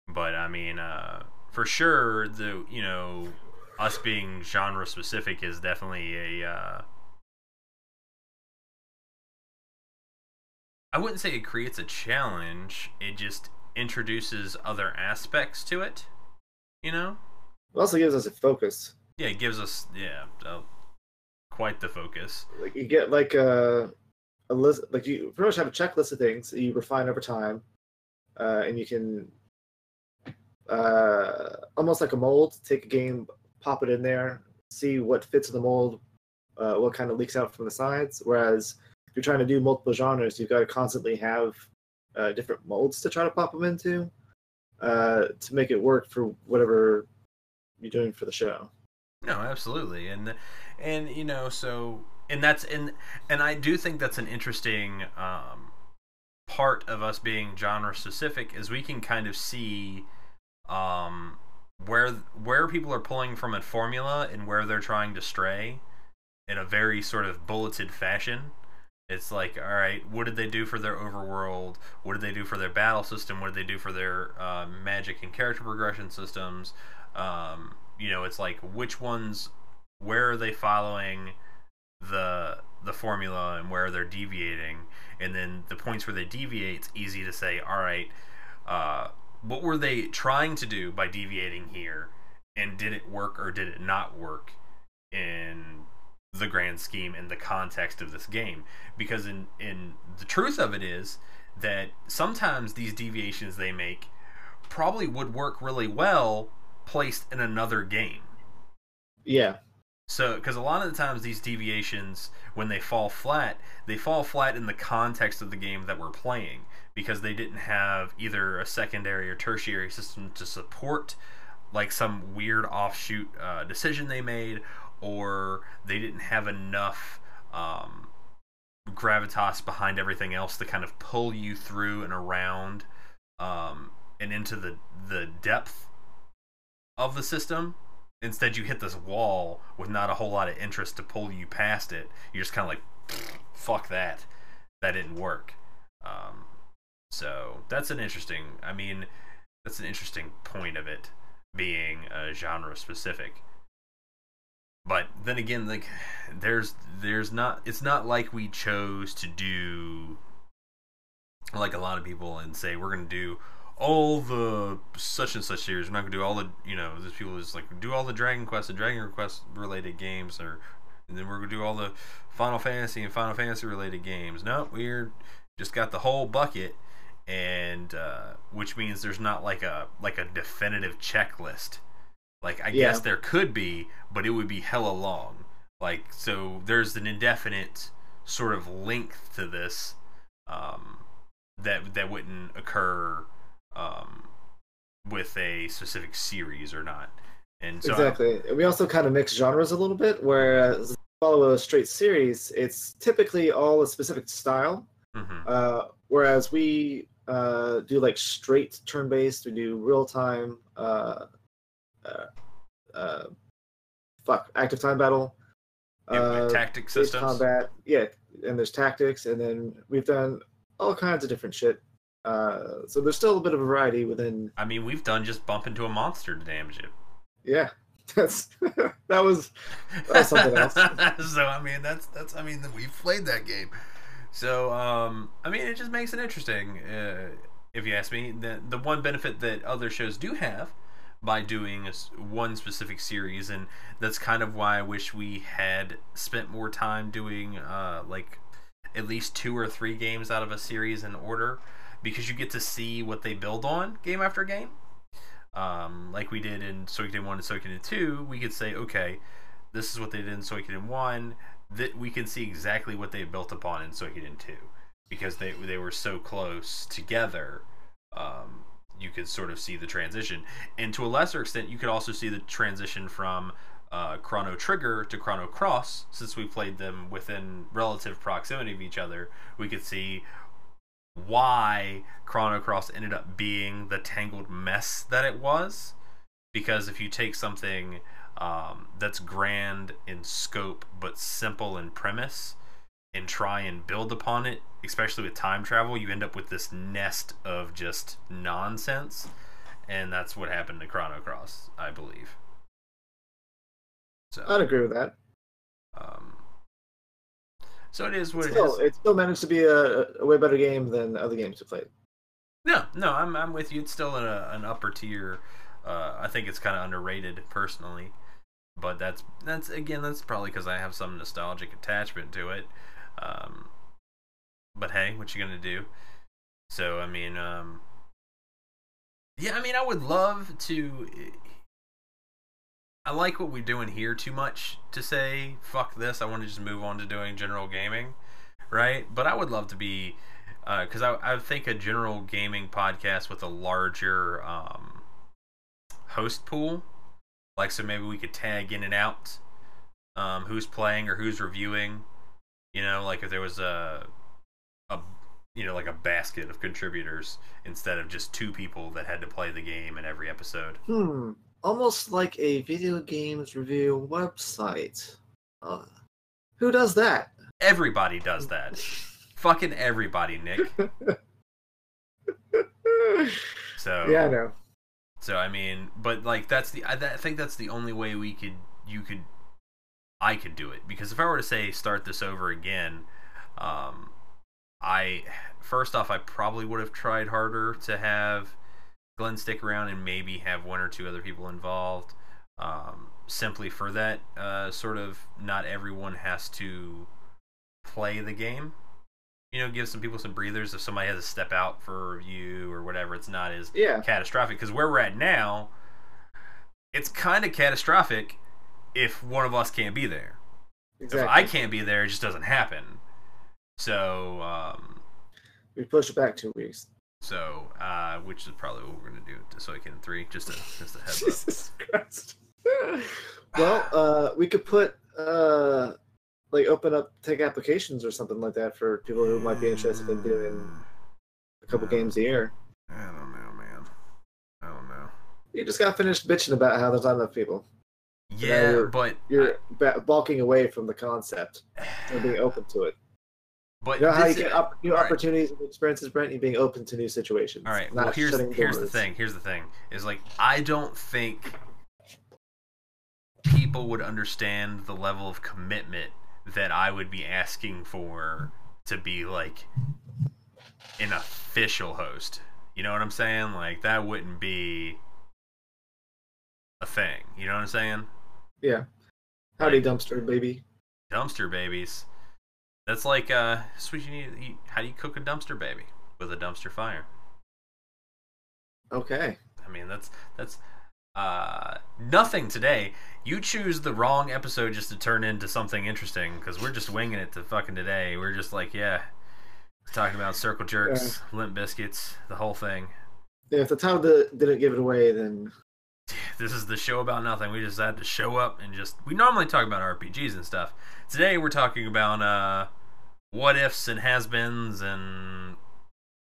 But I mean, uh, for sure, the you know us being genre specific is definitely a. Uh, I wouldn't say it creates a challenge. It just introduces other aspects to it. You know? It also gives us a focus. Yeah, it gives us yeah uh, quite the focus. Like you get like a a list, like you pretty much have a checklist of things that you refine over time, uh, and you can uh, almost like a mold. Take a game, pop it in there, see what fits in the mold, uh, what kind of leaks out from the sides. Whereas you're trying to do multiple genres, you've got to constantly have uh, different molds to try to pop them into uh, to make it work for whatever you're doing for the show. No, absolutely, and and you know, so and that's and and I do think that's an interesting um, part of us being genre specific is we can kind of see um, where where people are pulling from a formula and where they're trying to stray in a very sort of bulleted fashion. It's like, all right, what did they do for their overworld? What did they do for their battle system? What did they do for their uh, magic and character progression systems? Um, you know, it's like which ones, where are they following the the formula and where they're deviating, and then the points where they deviate, it's easy to say, all right, uh, what were they trying to do by deviating here, and did it work or did it not work in the grand scheme and the context of this game? Because in in the truth of it is that sometimes these deviations they make probably would work really well placed in another game. Yeah, So, because a lot of the times these deviations, when they fall flat, they fall flat in the context of the game that we're playing because they didn't have either a secondary or tertiary system to support like some weird offshoot uh, decision they made, or they didn't have enough um, gravitas behind everything else to kind of pull you through and around um, and into the the depth of the system. Instead, you hit this wall with not a whole lot of interest to pull you past it. You're just kind of like, fuck that. That didn't work. Um, so that's an interesting. I mean, that's an interesting point of it being uh, genre specific. But then again, like there's there's not it's not like we chose to do like a lot of people and say we're gonna do all the such and such series. We're not gonna do all the you know. There's people who's like do all the Dragon Quest and Dragon Quest related games, or and then we're gonna do all the Final Fantasy and Final Fantasy related games. No, we're just got the whole bucket, and uh, which means there's not like a like a definitive checklist. Like I Yeah. guess there could be, but it would be hella long. Like so, there's an indefinite sort of length to this. Um, that that wouldn't occur um, with a specific series or not. And so exactly. We also kind of mix genres a little bit, whereas follow a straight series, it's typically all a specific style. Mhm. Uh, whereas we uh, do like straight turn based, we do real time, uh, uh, uh, fuck, active time battle, uh, tactic systems. combat, yeah, and there's tactics, and then we've done all kinds of different shit. Uh, so there's still a bit of a variety within. I mean, we've done just bump into a monster to damage it. Yeah, that's that was That's something else. so I mean, that's that's I mean, we've played that game. So um, I mean, it just makes it interesting. Uh, if you ask me, the the one benefit that other shows do have by doing a one specific series, and that's kind of why I wish we had spent more time doing uh, like at least two or three games out of a series in order, because you get to see what they build on game after game. Um, like we did in Suikoden 1 and Suikoden 2, we could say, okay, this is what they did in Suikoden 1, that we can see exactly what they built upon in Suikoden 2. Because they, they were so close together, um, you could sort of see the transition. And to a lesser extent, you could also see the transition from uh, Chrono Trigger to Chrono Cross, since we played them within relative proximity of each other. We could see why Chrono Cross ended up being the tangled mess that it was. Because if you take something um, that's grand in scope but simple in premise and try and build upon it, especially with time travel, you end up with this nest of just nonsense. And that's what happened to Chrono Cross, I believe. So, I'd agree with that. um, so it is what Still, it is. it still managed to be a, a way better game than other games we played. No, no, I'm I'm with you. It's still in a, an upper tier. Uh, I think it's kind of underrated personally, but that's that's again that's probably because I have some nostalgic attachment to it. Um, but hey, what you gonna do? So I mean, um, yeah, I mean, I would love to. I like what we're doing here too much to say fuck this. I want to just move on to doing general gaming, right? But I would love to be because I, I think a general gaming podcast with a larger um, host pool, like so maybe we could tag in and out um, who's playing or who's reviewing. You know, like if there was a a you know like a basket of contributors instead of just two people that had to play the game in every episode. Hmm. Almost like a video games review website. Uh, who does that? Everybody does that. Fucking everybody, Nick. So yeah, I know. So I mean, but like that's the I, that, I think that's the only way we could you could I could do it because if I were to say start this over again, um, I first off I probably would have tried harder to have Glenn stick around and maybe have one or two other people involved. Um, simply for that uh, sort of not everyone has to play the game. You know, give some people some breathers if somebody has to step out for a review or whatever. It's not as Yeah. catastrophic because where we're at now, it's kind of catastrophic if one of us can't be there. Exactly. If I can't be there, it just doesn't happen. So, um, We push it back two weeks. so uh, which is probably what we're gonna do to Suikoden three. Just a just a heads up. Jesus Christ. well, uh, we could put uh, like open up take applications or something like that for people who might be interested in doing a couple games a year. I don't know, man. I don't know. You just got finished bitching about how there's not enough people. Yeah, you're- but You're ba- balking away from the concept and being open to it. but You know how you get up, new all right. opportunities and experiences, Brent. You being open to new situations. All right. Well, here's here's the thing. Here's the thing. Is like I don't think people would understand the level of commitment that I would be asking for to be like an official host. You know what I'm saying? Like that wouldn't be a thing. You know what I'm saying? Yeah. Howdy, dumpster baby. Dumpster babies. That's like uh, that's what you need. How do you cook a dumpster baby with a dumpster fire? Okay. I mean, that's that's uh, nothing today. You choose the wrong episode just to turn into something interesting because we're just winging it to fucking today. We're just like, yeah, Talking about circle jerks, limp biscuits, the whole thing. Yeah, if the title didn't give it away, then This is the show about nothing. We just had to show up and just. We normally talk about RPGs and stuff. Today we're talking about uh, what ifs and has beens and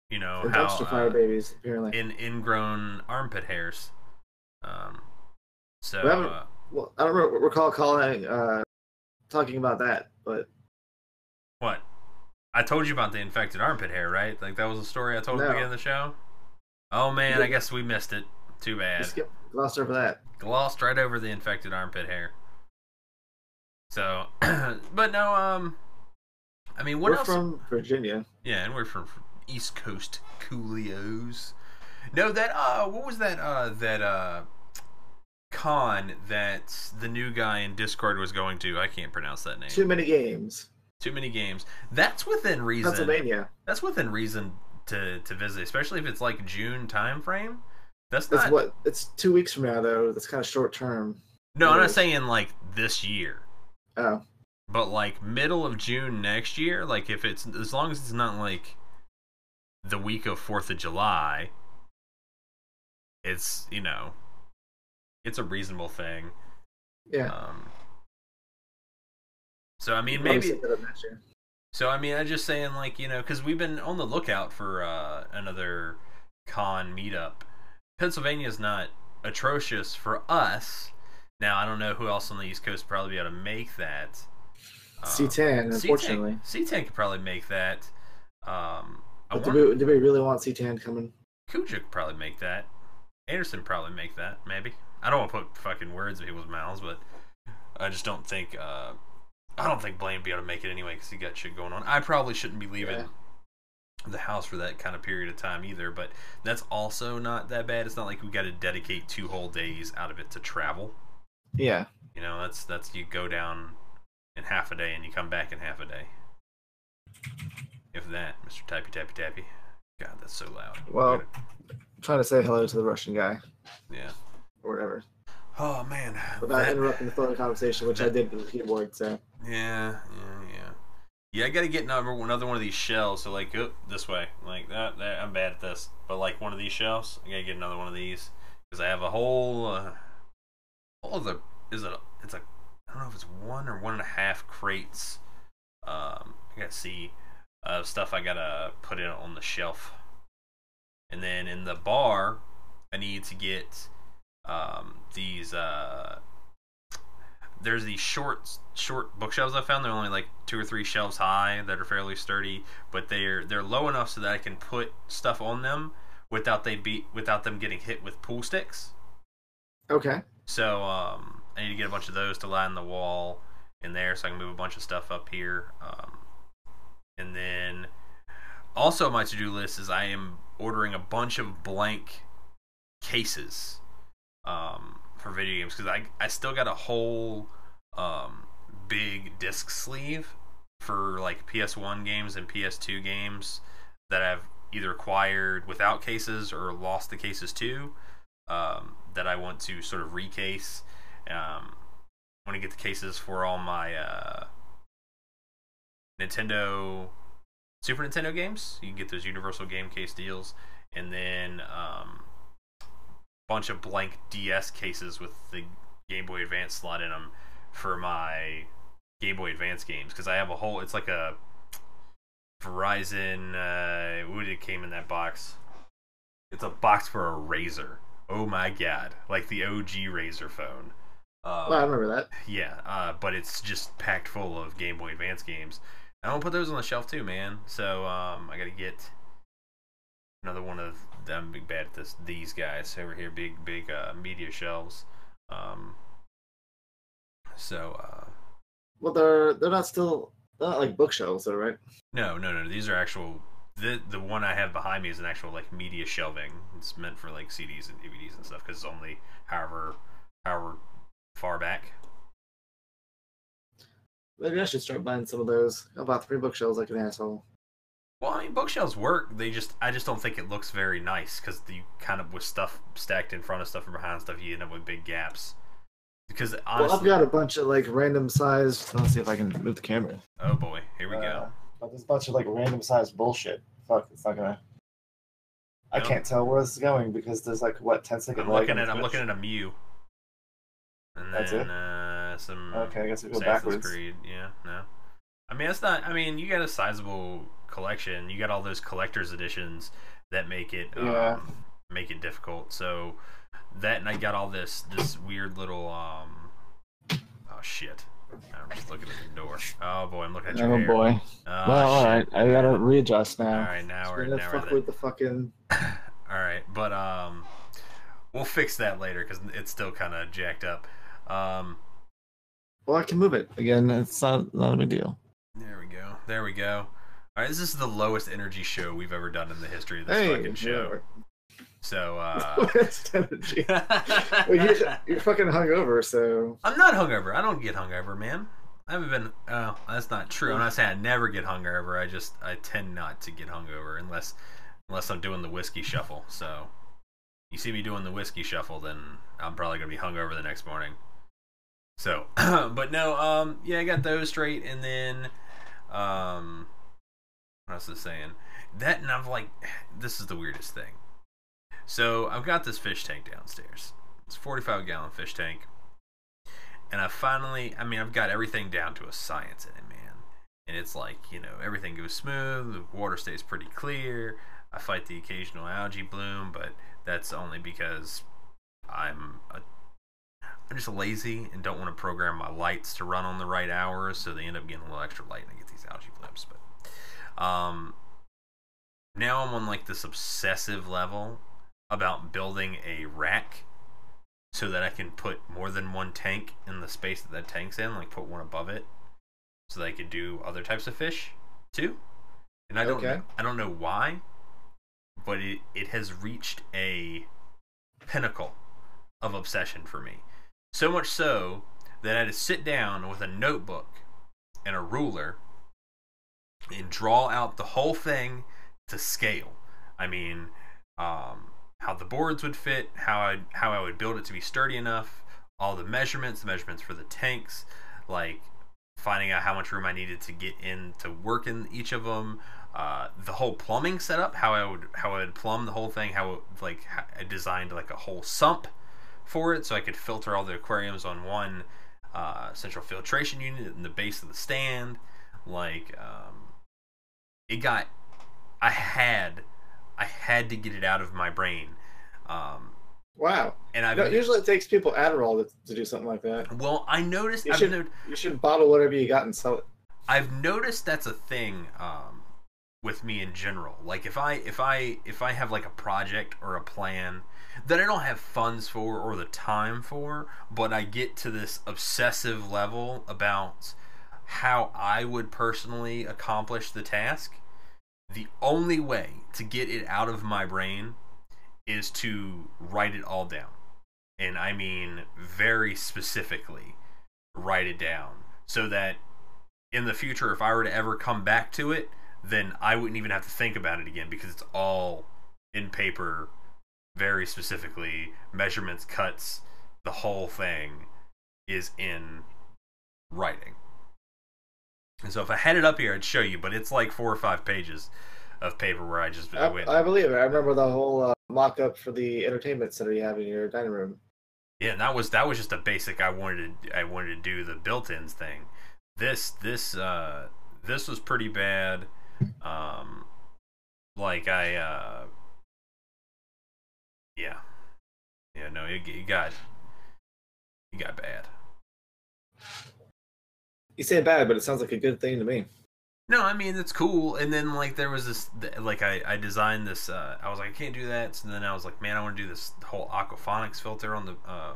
you know the how dumpster fire uh, babies apparently. in ingrown armpit hairs. Um, so We haven't- uh, well, I don't re- recall calling uh, talking about that, but what? I told you about the infected armpit hair, right? Like that was a story I told at the beginning of the show. Oh man, I guess we missed it. Too bad. skip glossed over that. glossed right over the infected armpit hair. So, but no, um, I mean, what We're else? from Virginia. yeah, and we're from East Coast Coolios. No, that uh, what was that uh, that uh, con that the new guy in Discord was going to? I can't pronounce that name. Too many games. Too many games. That's within reason. Pennsylvania. That's within reason to to visit, especially if it's like June time frame. That's That's not. what. It's two weeks from now, though. That's kind of short term. no, I'm not saying like this year. Oh, but like middle of June next year, like if it's as long as it's not like the week of Fourth of July, it's you know, it's a reasonable thing. yeah. Um, so I mean, maybe set that up next year. so I mean, I'm just saying like you know, because we've been on the lookout for uh, another con meetup. Pennsylvania's not atrocious for us. Now I don't know who else on the East Coast would probably be able to make that. Um, C10, unfortunately. C10, C10 could probably make that. Um, I But do we, do we really want C10 coming? Kuja could probably make that. Anderson probably make that. Maybe. I don't want to put fucking words in people's mouths, but I just don't think. Uh, I don't think Blaine would be able to make it anyway because he got shit going on. I probably shouldn't be leaving Yeah. The house for that kind of period of time either. But that's also not that bad. It's not like we got to dedicate two whole days out of it to travel. Yeah. You know, that's that's you go down in half a day and you come back in half a day. If that, Mr. Tappy Tappy Tappy. God, that's so loud. Well, trying to say hello to the Russian guy yeah. or whatever Oh man. without That- interrupting the phone conversation, which I did with the keyboard. So yeah, yeah, yeah. I gotta get another another one of these shells. So like, oh, this way, like that, that. I'm bad at this, but like one of these shelves, I gotta get another one of these because I have a whole, uh, of the is it? It's a, I don't know if it's one or one and a half crates. Um, I gotta see, uh, stuff I gotta put in on the shelf, and then in the bar, I need to get, um, these uh there's these short short bookshelves I found. They're only like two or three shelves high that are fairly sturdy, but they're they're low enough so that I can put stuff on them without they be without them getting hit with pool sticks. okay, So um, I need to get a bunch of those to line the wall in there, so I can move a bunch of stuff up here. Um, and then also my to do list is I am ordering a bunch of blank cases um, for video games because I I still got a whole um, big disc sleeve for like PS1 games and PS2 games that I've either acquired without cases or lost the cases to um, that I want to sort of recase. Um, I want to get the cases for all my uh, Nintendo, Super Nintendo games. You can get those Universal Game Case deals, and then um, bunch of blank DS cases with the Game Boy Advance slot in them for my Game Boy Advance games because I have a whole. It's like a Verizon. Uh, what did it came in that box? It's a box for a Razor. Oh my god! Like the OG Razor phone. Uh, well, I remember that. yeah, uh, but it's just packed full of Game Boy Advance games. I to put those on the shelf too, man. So um, I got to get another one of them. Big bad at this. These guys over here, big big uh, media shelves. Um, so uh, Well, they're they're not still they're not like bookshelves, though, right? no, no, no. These are actual. The the one I have behind me is an actual like media shelving. It's meant for like CDs and DVDs and stuff because it's only however however far back. Maybe I should start buying some of those. I bought three bookshelves like an asshole. Well, I mean, bookshelves work. They just, I just don't think it looks very nice because you kind of with stuff stacked in front of stuff and behind stuff, you end up with big gaps. Because honestly, well, I've got a bunch of like random sized. Let's see if I can move the camera. oh boy, here we Uh, go. There's a bunch of like random sized bullshit. Fuck, it's not gonna. I can't tell where this is going because there's like what 10 second I'm looking at I'm looking at a Mew. And That's then it? uh some Okay, I guess we go Assassin's backwards. Creed. Yeah, no. I mean, it's not. I mean, you got a sizable collection. You got all those collector's editions that make it um, make it difficult. So that, and I got all this this weird little um. Oh shit! I'm just looking at the door. Oh boy, I'm looking at your Oh hair. boy. Oh, well, all right. I gotta readjust now. All right, now we're Gonna now fuck we're with the fucking. All right, but um, we'll fix that later because it's still kind of jacked up. Um, Well, I can move it again. It's not not a big deal. There we go. There we go. All right, this is the lowest energy show we've ever done in the history of this Hey, fucking show. whatever. So, uh, Waste energy. well, you're, you're fucking hungover, so I'm not hungover. I don't get hungover, man. I haven't been. Oh, that's not true. I'm not saying I never get hungover. I just I tend not to get hungover unless unless I'm doing the whiskey shuffle. So, you see me doing the whiskey shuffle, then I'm probably gonna be hungover the next morning. So, but no, um, yeah, I got those straight, and then, um, what else is saying? That and I'm like, this is the weirdest thing. So I've got this fish tank downstairs. It's a 45 gallon fish tank, and I finally, I mean, I've got everything down to a science in it, man. And it's like, you know, everything goes smooth. The water stays pretty clear. I fight the occasional algae bloom, but that's only because I'm a I'm just lazy and don't want to program my lights to run on the right hours, so they end up getting a little extra light and I get these algae blooms. But um, now I'm on like this obsessive level about building a rack so that I can put more than one tank in the space that that tank's in, like put one above it, so that I could do other types of fish too. And I don't Okay. I don't know why, but it it has reached a pinnacle of obsession for me. So much so that I had to sit down with a notebook and a ruler and draw out the whole thing to scale. I mean, um, how the boards would fit, how I how I would build it to be sturdy enough, all the measurements, the measurements for the tanks, like finding out how much room I needed to get in to work in each of them, uh, the whole plumbing setup, how I would how I would plumb the whole thing, how like how I designed like a whole sump for it so I could filter all the aquariums on one uh, central filtration unit in the base of the stand. Like, um, it got, I had, I had to get it out of my brain. Um, wow. and I've, No, usually it takes people Adderall to, to do something like that. well, I noticed, You I've, should- no- You should bottle whatever you got and sell it. I've noticed that's a thing um, with me in general. Like if I if I if I have like a project or a plan that I don't have funds for or the time for, but I get to this obsessive level about how I would personally accomplish the task, the only way to get it out of my brain is to write it all down. And I mean very specifically write it down so that in the future, if I were to ever come back to it, then I wouldn't even have to think about it again because it's all in paper, very specifically. Measurements, cuts, the whole thing is in writing. And so if I had it up here, I'd show you, but it's like four or five pages of paper where I just I, went. I believe it. I remember the whole uh, mock up for the entertainment center you have in your dining room. Yeah, and that was that was just a basic. I wanted to I wanted to do the built-ins thing. This this uh this was pretty bad. Um, like I uh, yeah, yeah. No, it, it got it got bad. You say bad, but it sounds like a good thing to me. No, I mean it's cool. And then like there was this like I I designed this. Uh, I was like I can't do that. So then I was like, man, I want to do this whole aquaphonics filter on the uh,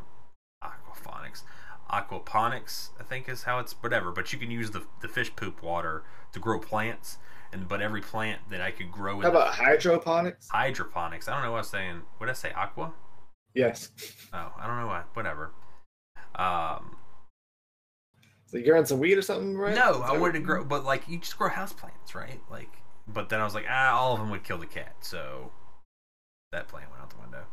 aquaphonics, aquaponics. I think is how it's whatever. But you can use the the fish poop water to grow plants. And but every plant that I could grow in How about hydroponics? hydroponics. I don't know what I was saying. What did I say? Aqua? Yes. Oh, I don't know what. Whatever. Um, So you're on some weed or something, right? No, I wanted to grow, but like you just grow house plants, right? Like, but then I was like, ah, all of them would kill the cat, so that plant went out the window.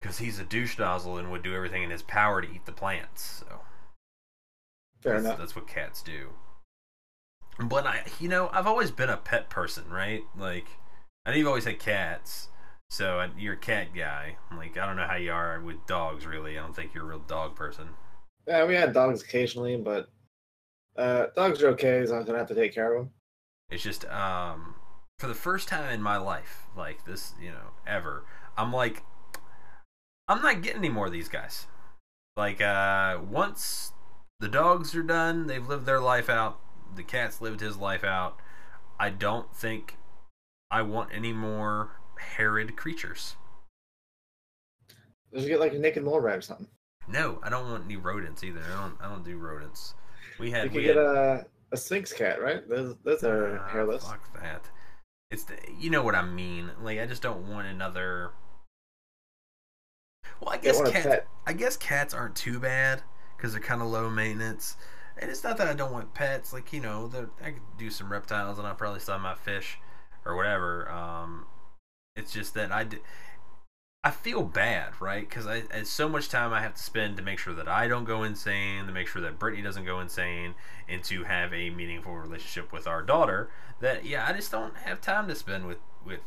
Because he's a douche nozzle and would do everything in his power to eat the plants. So Fair that's, enough. that's what cats do. But I, you know, I've always been a pet person, right? Like, I know you've always had cats, so I- you're a cat guy. Like, I don't know how you are with dogs, really. I don't think you're a real dog person. Yeah, we had dogs occasionally, but uh, dogs are okay as long as I don't have to take care of them. It's just, um, for the first time in my life, like this, you know, ever, I'm like, I'm not getting any more of these guys. Like, uh, once the dogs are done, they've lived their life out, the cat's lived his life out. I don't think I want any more harried creatures. Just get like a naked mole rat or something. No, I don't want any rodents either. I don't. I don't do rodents. We You had. could we get had a a sphynx cat, right? Those those are Ah, hairless. Fuck that. It's the, you know what I mean. Like I just don't want another. Well, I guess don't want a cats. I guess cats aren't too bad because they're kind of low maintenance. And it's not that I don't want pets. Like you know, the, I could do some reptiles, and I'll probably have my fish or whatever. Um, it's just that I. d- I feel bad, right? Because I it's so much time I have to spend to make sure that I don't go insane, to make sure that Brittany doesn't go insane, and to have a meaningful relationship with our daughter. That yeah, I just don't have time to spend with with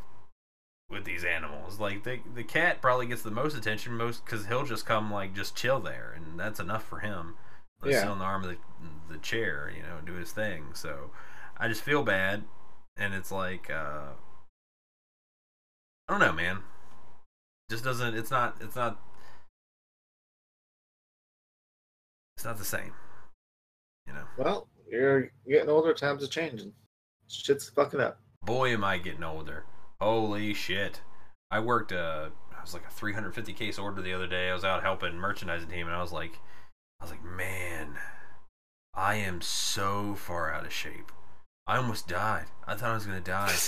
with these animals. Like the the cat probably gets the most attention, most because he'll just come like just chill there, and that's enough for him. Let Yeah. sit on the arm of the the chair, you know, do his thing. So I just feel bad, and it's like uh, I don't know, man. Just doesn't. It's not. It's not. It's not the same. You know. Well, you're getting older. Times are changing. Shit's fucking up. boy am i getting older holy shit i worked uh i was like a 350 case order the other day i was out helping merchandising team and i was like i was like man i am so far out of shape. I almost died. I thought i was gonna die.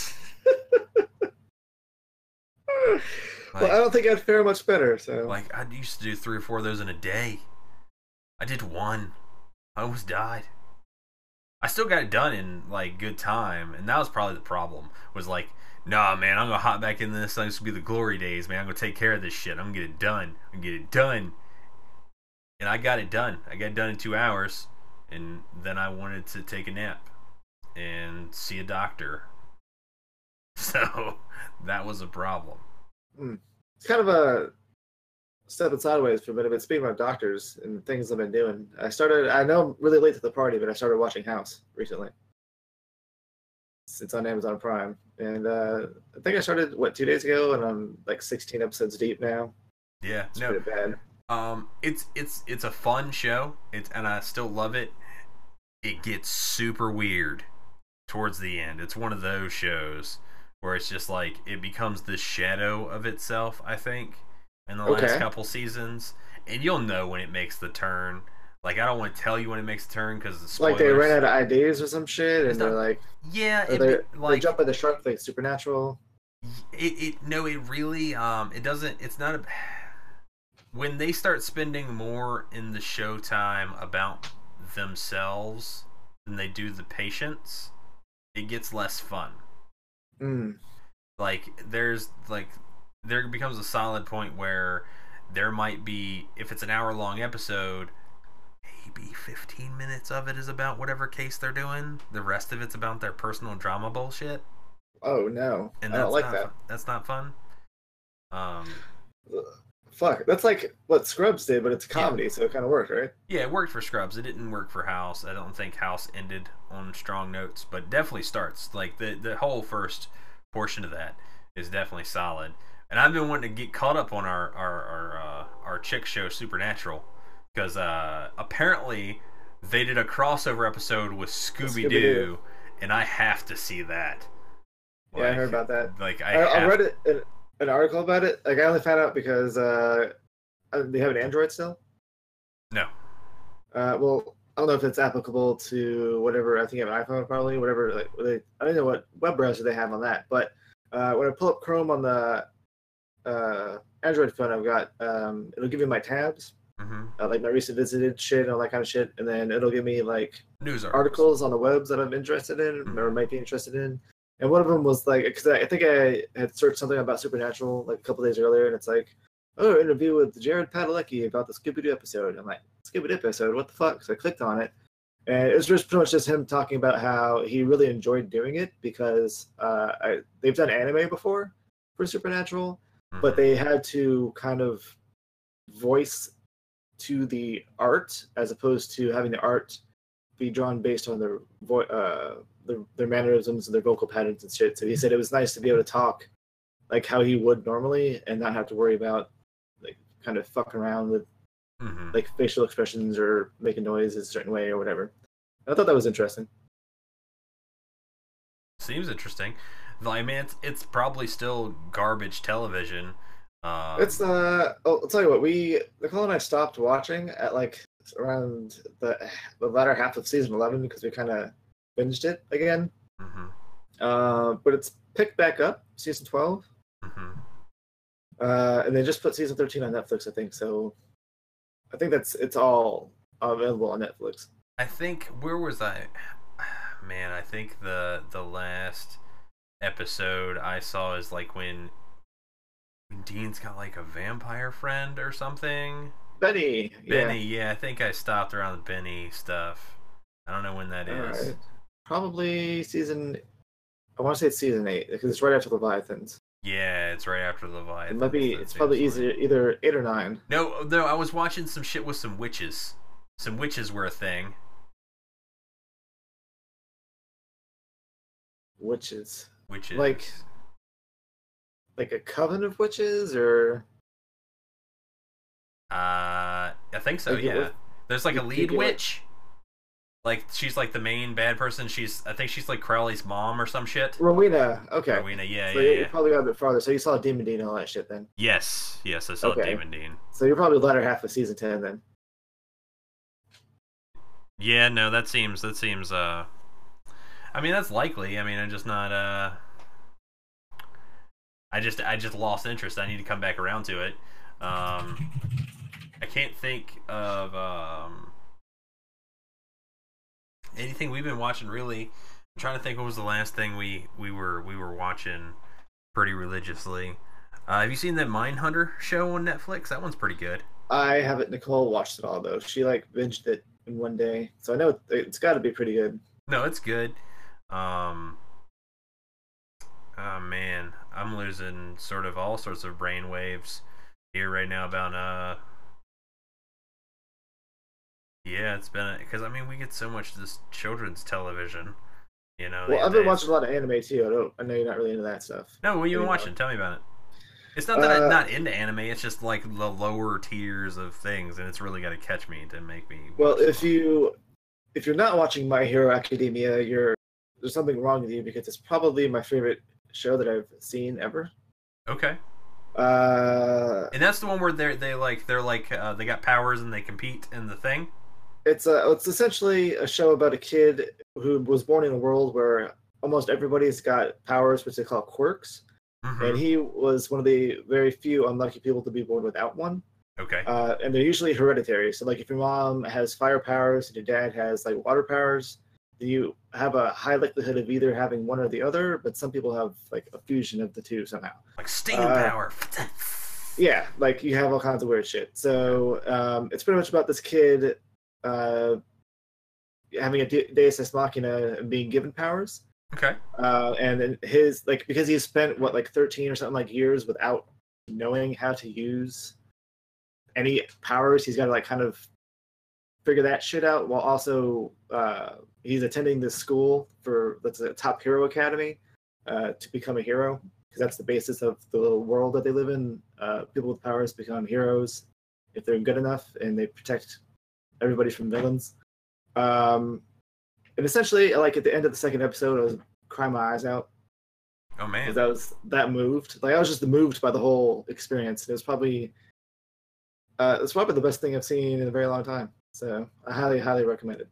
Well, I don't think I'd fare much better. So. Like i used to do three or four of those in a day. I did one. I almost died. I still got it done in like good time and that was probably the problem was like nah man i'm gonna hop back in this. This will be the glory days man. I'm gonna take care of this shit. I'm gonna get it done. I'm gonna get it done and i got it done i got it done in two hours and then i wanted to take a nap and see a doctor so that was a problem it's kind of a stepping sideways for a minute. But speaking about doctors and things I've been doing, I started. I know I'm really late to the party, but I started watching House recently. It's, it's on Amazon Prime, and uh, I think I started what two days ago, and I'm like 16 episodes deep now. yeah It's no pretty bad. Um, it's it's it's a fun show. It's and I still love it. It gets super weird towards the end. It's one of those shows where it's just like it becomes the shadow of itself. I think in the last couple seasons, and you'll know when it makes the turn. Like I don't want to tell you when it makes the turn because the spoilers. Like they ran out of ideas or some shit, and they're like, yeah, or it, they, jump at the shark like supernatural. it, it no it really um it doesn't it's not a when they start spending more in the showtime about themselves than they do the patients it gets less fun. Mm. like there's like there becomes a solid point where there might be if it's an hour long episode maybe 15 minutes of it is about whatever case they're doing. The rest of it's about their personal drama bullshit. Oh no, and I that's don't like not that. that's not fun. Um Fuck, that's like what Scrubs did, but it's a comedy, so it kind of worked, right? Yeah, it worked for Scrubs. It didn't work for House. I don't think House ended on strong notes, but definitely starts. Like the the whole first portion of that is definitely solid. And I've been wanting to get caught up on our our our, uh, our chick show Supernatural because uh, apparently they did a crossover episode with Scooby Doo, and I have to see that. Yeah, I heard about that. Like I, I, I, read it, an, an article about it. Like I only found out because uh, uh, they have an Android still. no. Uh, well, I don't know if it's applicable to whatever. I think you have an iPhone, probably whatever. Like they, I don't know what web browser they have on that, but uh, when I pull up Chrome on the uh, Android phone I've got, um, it'll give me my tabs, hmm uh, like my recent visited shit and all that kind of shit, and then it'll give me like News articles. articles on the webs that I'm interested in Mhm. or might be interested in. And one of them was like, because I, think I had searched something about Supernatural like a couple days earlier, and it's like, oh, interview with Jared Padalecki about the Scooby Doo episode. I'm like, Scooby Doo episode? What the fuck? So I clicked on it, and it was just pretty much just him talking about how he really enjoyed doing it because uh, I, they've done anime before for Supernatural, but Mhm. they had to kind of voice to the art as opposed to having the art be drawn based on the vo- uh, their, their mannerisms and their vocal patterns and shit. So he said it was nice to be able to talk like how he would normally and not have to worry about like kind of fucking around with Mhm. like facial expressions or making noises a certain way or whatever. I thought that was interesting. Seems interesting. I mean, it's, it's probably still garbage television. Um, It's uh oh, I'll tell you what, we Nicole and I stopped watching at like around the the latter half of season eleven because we kind of binged it again. mhm, Uh, but it's picked back up season twelve, mhm. uh, and they just put season thirteen on Netflix, I think. So I think that's it's all available on Netflix. I think where was I? Man, I think the the last episode I saw is like when, when Dean's got like a vampire friend or something. Benny, Benny, yeah, I think I stopped around the Benny stuff. I don't know when that yeah, is. Alright. Probably season. I want to say it's season eight because it's right after Leviathans. Yeah, it's right after Leviathan. It might be. It's probably easier either eight or nine. No, no, I was watching some shit with some witches. Some witches were a thing. Witches. Witches. Like- like a coven of witches or Uh, I think so. Like, yeah. was- There's like a lead witch. Like she's like the main bad person. She's I think she's like Crowley's mom or some shit. Rowena. Okay. Rowena, yeah, so yeah, you yeah. probably got a bit farther. So you saw Demon Dean and all that shit then. Yes, yes, I saw Okay. Demon Dean. So you're probably the latter half of season ten then. Yeah, no, that seems that seems. uh I mean, that's likely. I mean, I'm just not. uh I just I just lost interest. I need to come back around to it. Um I can't think of um anything we've been watching really. I'm trying to think what was the last thing we we were we were watching pretty religiously. Uh, have you seen that Mindhunter show on Netflix? That one's pretty good. I haven't. Nicole watched it all though. She like binged it in one day, so I know it, it's got to be pretty good. No, it's good. Um Oh man, I'm losing sort of all sorts of brain waves here right now about uh Yeah, it's been cuz I mean we get so much this children's television, you know. Well, I've been days. watching a lot of anime too. I don't. I know you're not really into that stuff. No, what you been know. watching? Tell me about it. It's not that I'm Uh, not into anime, it's just like the lower tiers of things and it's really got to catch me to make me Well, if them. you if you're not watching My Hero Academia, you're there's something wrong with you because it's probably my favorite show that I've seen ever. Okay. Uh, And that's the one where they're they like they're like uh, they got powers and they compete in the thing. It's a it's essentially a show about a kid who was born in a world where almost everybody's got powers, which they call quirks, Mhm. and he was one of the very few unlucky people to be born without one. Okay. Uh, and they're usually hereditary. So, like, if your mom has fire powers and your dad has like water powers, you have a high likelihood of either having one or the other. But some people have like a fusion of the two somehow. Like steam uh, power. Yeah, like you have all kinds of weird shit. So um, it's pretty much about this kid uh, having a de- Deus Ex Machina and being given powers. Okay. Uh, and then his like because he's spent what like 13 or something like years without knowing how to use any powers, he's got to like kind of figure that shit out while also uh, he's attending this school for that's a top hero academy uh, to become a hero because that's the basis of the little world that they live in. Uh, people with powers become heroes if they're good enough and they protect everybody from villains. Um, and essentially, like at the end of the second episode, I was crying my eyes out Oh man. because I was that moved. Like I was just moved by the whole experience. It was probably uh, it's probably the best thing I've seen in a very long time. So I highly, highly recommend it.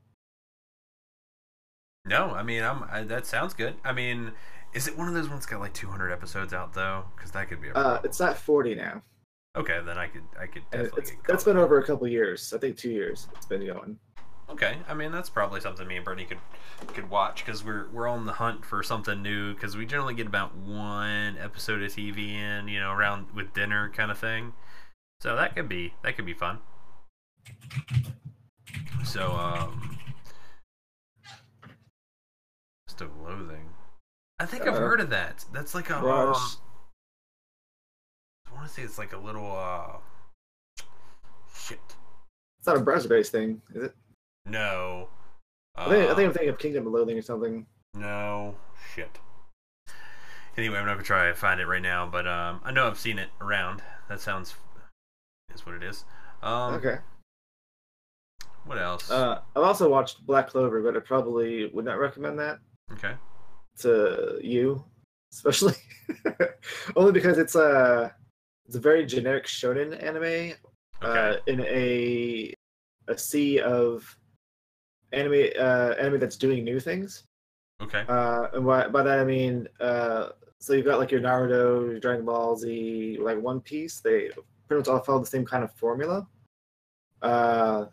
No, I mean I'm I, that sounds good. I mean, is it one of those ones got like 200 episodes out though? Because that could be a Uh, it's at 40 now. Okay, then I could I could definitely. It's, that's been over a couple years. I think two years. It's been going. Okay, I mean that's probably something me and Brittany could could watch because we're we're on the hunt for something new because we generally get about one episode of TV in you know around with dinner kind of thing, so that could be that could be fun. So um, West of Loathing. I think uh, I've heard of that. That's like a. Well, um, want to say it's like a little. uh Shit. It's not a browser-based thing, is it? No. I think, I think Uh, I'm thinking of Kingdom of Loathing or something. No. Shit. Anyway, I'm not gonna try to find it right now, but um, I know I've seen it around. That sounds is what it is. Um, okay. What else? Uh, I've also watched Black Clover, but I probably would not recommend that okay. to you, especially only because it's a it's a very generic shonen anime uh, in a a sea of anime uh, anime that's doing new things. okay. Uh, and by, by that I mean uh, so you've got like your Naruto, your Dragon Ball Z, like One Piece. They pretty much all follow the same kind of formula. Uh,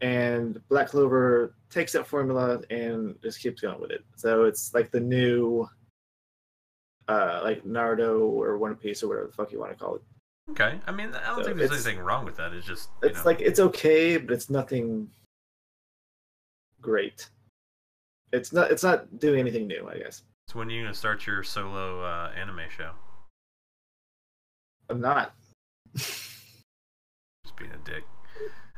and Black Clover takes that formula and just keeps going with it. So it's like the new, uh, like Naruto or One Piece or whatever the fuck you want to call it. Okay. I mean, I don't So think there's anything wrong with that. It's just you It's know, like it's okay, but it's nothing great. It's not. It's not doing anything new. I guess it's when are you're gonna start your solo uh, anime show. I'm not. Just being a dick.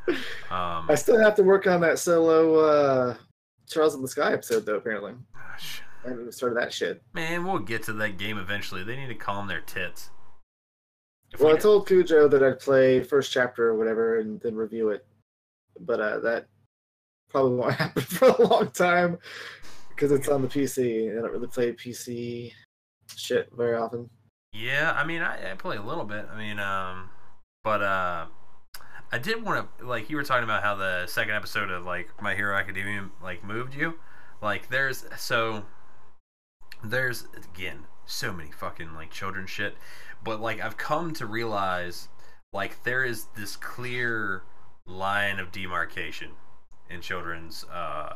Um, I still have to work on that solo uh, Trails in the Sky episode, though. Apparently, gosh. I haven't started that shit. Man, we'll get to that game eventually. They need to calm their tits. Well, we I told Cujo that I'd play first chapter or whatever, and then review it. But uh, that probably won't happen for a long time because it's on the PC. and I don't really play PC shit very often. Yeah, I mean, I, I play a little bit. I mean, um, but uh, I did want to like you were talking about how the second episode of like My Hero Academia like moved you. Like, there's so there's again so many fucking like children shit, but like I've come to realize like there is this clear line of demarcation in children's uh,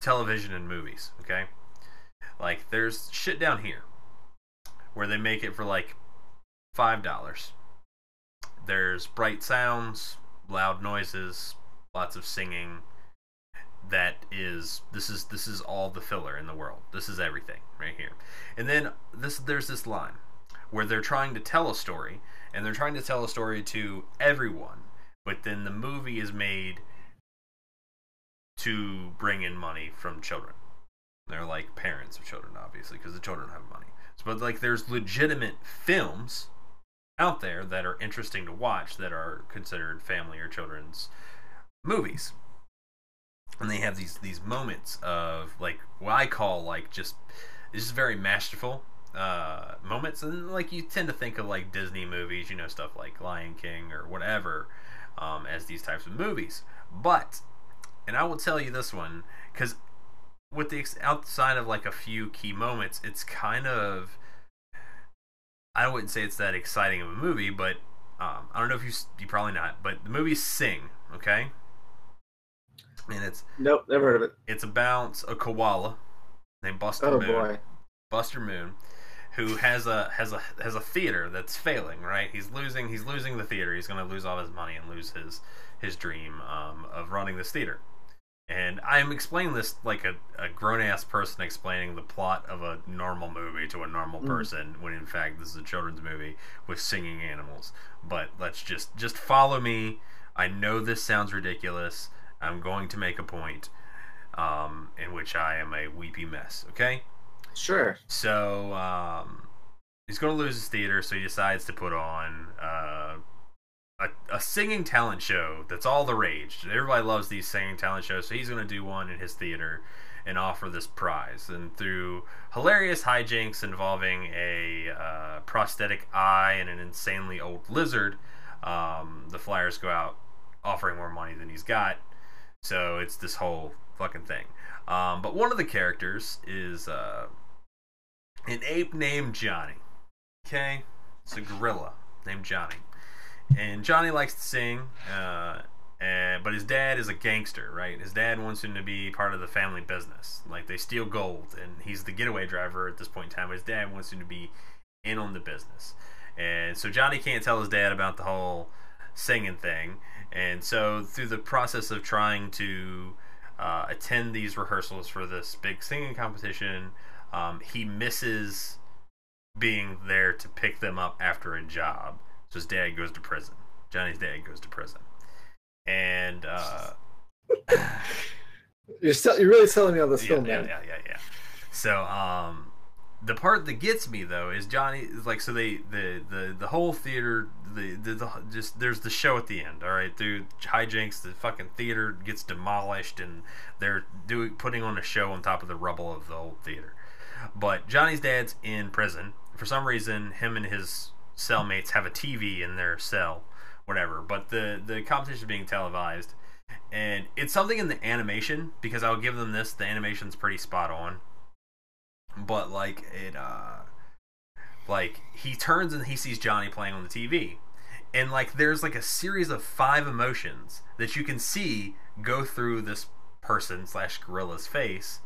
television and movies. Okay, like there's shit down here where they make it for like five dollars. There's bright sounds, loud noises, lots of singing. That is this is this is all the filler in the world. This is everything right here. And then this there's this line where they're trying to tell a story and they're trying to tell a story to everyone, but then the movie is made to bring in money from children. They're like parents of children, obviously, because the children have money. But like, there's legitimate films out there that are interesting to watch that are considered family or children's movies, and they have these these moments of like what I call like just it's just very masterful uh, moments, and like you tend to think of like Disney movies, you know, stuff like Lion King or whatever, um, as these types of movies. But, and I will tell you this one because with the ex- outside of like a few key moments, it's kind of I wouldn't say it's that exciting of a movie, but um, I don't know if you you probably not, but the movie Sing, okay, and it's Nope, never heard of it. it's about a koala named Buster Oh Moon. boy. Buster Moon, who has a has a has a theater that's failing. Right, he's losing he's losing the theater. He's going to lose all his money and lose his his dream um, of running this theater. And I'm explaining this like a, a grown ass person explaining the plot of a normal movie to a normal Mm. person when in fact this is a children's movie with singing animals. But let's just just follow me. I know this sounds ridiculous. I'm going to make a point um, in which I am a weepy mess. Okay. Sure. So um, he's going to lose his theater, so he decides to put on uh, a, a singing talent show that's all the rage. Everybody loves these singing talent shows, so he's going to do one in his theater and offer this prize. And through hilarious hijinks involving a uh, prosthetic eye and an insanely old lizard, um, the Flyers go out offering more money than he's got. So it's this whole fucking thing. Um, but one of the characters is uh, an ape named Johnny. Okay? It's a gorilla named Johnny. And Johnny likes to sing, uh, and, but his dad is a gangster, right? His dad wants him to be part of the family business. Like, they steal gold, and he's the getaway driver at this point in time. But his dad wants him to be in on the business. And so Johnny can't tell his dad about the whole singing thing. And so, through the process of trying to uh, attend these rehearsals for this big singing competition, um, he misses being there to pick them up after a job. So his dad goes to prison. Johnny's dad goes to prison, and uh, You're still, you're really selling me on this yeah, film, yeah, man. yeah, yeah, yeah. So, um, the part that gets me though is Johnny is like so they the the the whole theater the, the the just there's the show at the end. All right, through hijinks. The fucking theater gets demolished and they're doing putting on a show on top of the rubble of the old theater. But Johnny's dad's in prison for some reason. Him and his cellmates have a TV in their cell, whatever. But the the competition is being televised, and it's something in the animation because I'll give them this: the animation's pretty spot on. But like it, uh, like he turns and he sees Johnny playing on the TV, and like there's like a series of five emotions that you can see go through this person slash gorilla's face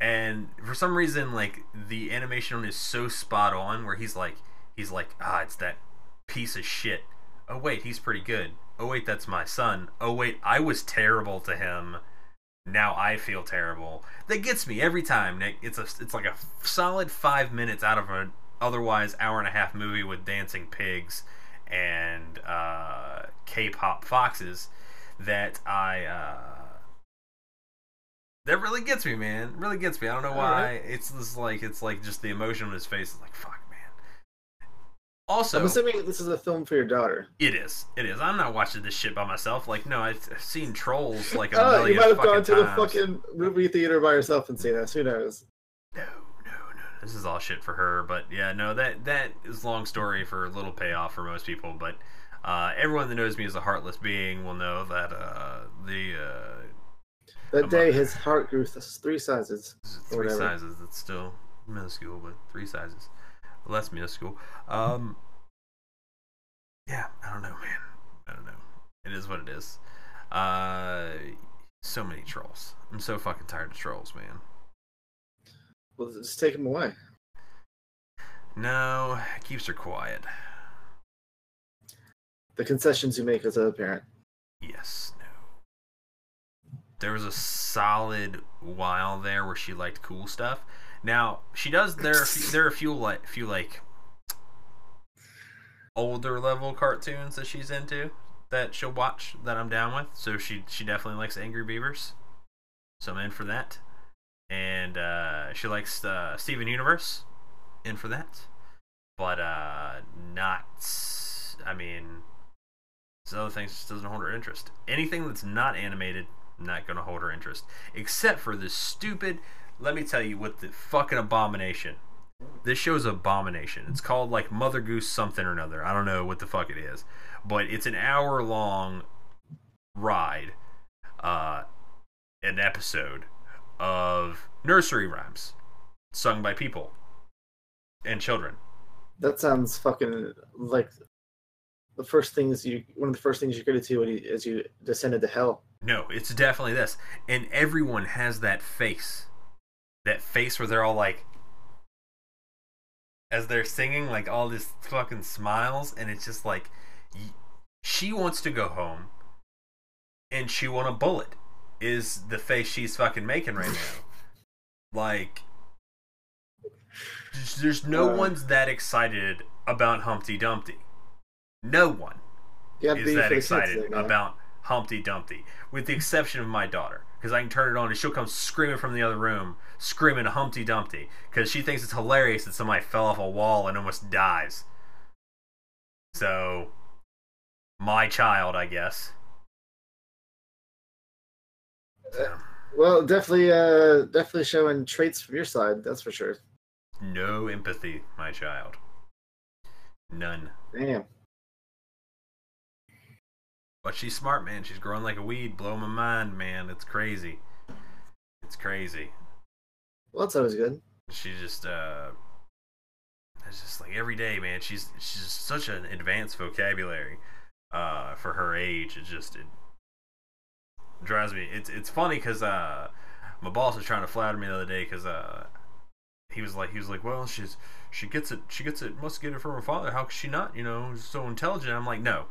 and for some reason like the animation is so spot on where he's like he's like ah it's that piece of shit. Oh wait he's pretty good. Oh wait that's my son. Oh wait i was terrible to him. Now i feel terrible. That gets me every time nick. It's a it's like a solid five minutes out of an otherwise hour and a half movie with dancing pigs and uh, k-pop foxes that i uh, that really gets me, man. It really gets me. I don't know why. Alright. It's just like it's like just the emotion on his face is like fuck, man. Also, I'm assuming this is a film for your daughter. it is. It is. I'm not watching this shit by myself. Like, no, I've, seen trolls like a Oh, million you might have gone to the fucking movie theater by yourself and seen this. Who knows? No, no, no. This is all shit for her. But yeah, no, that that is long story for little payoff for most people. But uh, everyone that knows me as a heartless being will know that uh, the uh, That I'm day, his heart grew th- three sizes. three whatever. sizes. It's still minuscule, but three sizes less minuscule. Um, yeah, I don't know, man. I don't know. It is what it is. Uh, so many trolls. I'm so fucking tired of trolls, man. Well, just take them away. No, it keeps her quiet. The concessions you make as a parent. Yes. There was a solid while there where she liked cool stuff. Now she does. There, are there are a few like few like older level cartoons that she's into that she'll watch that I'm down with. So she she definitely likes Angry Beavers. So I'm in for that. And uh, she likes uh, Steven Universe. In for that. But uh, not. I mean, some other things just doesn't hold her interest. Anything that's not animated, not gonna hold her interest. Except for this stupid. Let me tell you what the fucking abomination. This show's abomination. It's called like Mother Goose something or another. I don't know what the fuck it is, but it's an hour long ride, uh, an episode of nursery rhymes sung by people and children. That sounds fucking like the first things you. One of the first things you go to when as you descended to hell. No, it's definitely this. And everyone has that face. That face where they're all like as they're singing like all this fucking smiles and it's just like she wants to go home and she want a bullet is the face she's fucking making right now. like there's- no Uh. one's that excited about Humpty Dumpty. No one is that excited about Humpty Dumpty, with the exception of my daughter, because I can turn it on and she'll come screaming from the other room, screaming Humpty Dumpty, because she thinks it's hilarious that somebody fell off a wall and almost dies. So, my child, I guess. So, Well, definitely, uh, definitely showing traits from your side. That's for sure. no empathy, my child. None. Damn. But she's smart, man. She's growing like a weed. Blow my mind, man. It's crazy. It's crazy. Well, that's always good. she just uh it's just like every day man she's she's just such an advanced vocabulary uh for her age it just it drives me it's it's funny because uh my boss was trying to flatter me the other day because uh he was like he was like well she's she gets it she gets it must get it from her father how could she not you know so intelligent i'm like no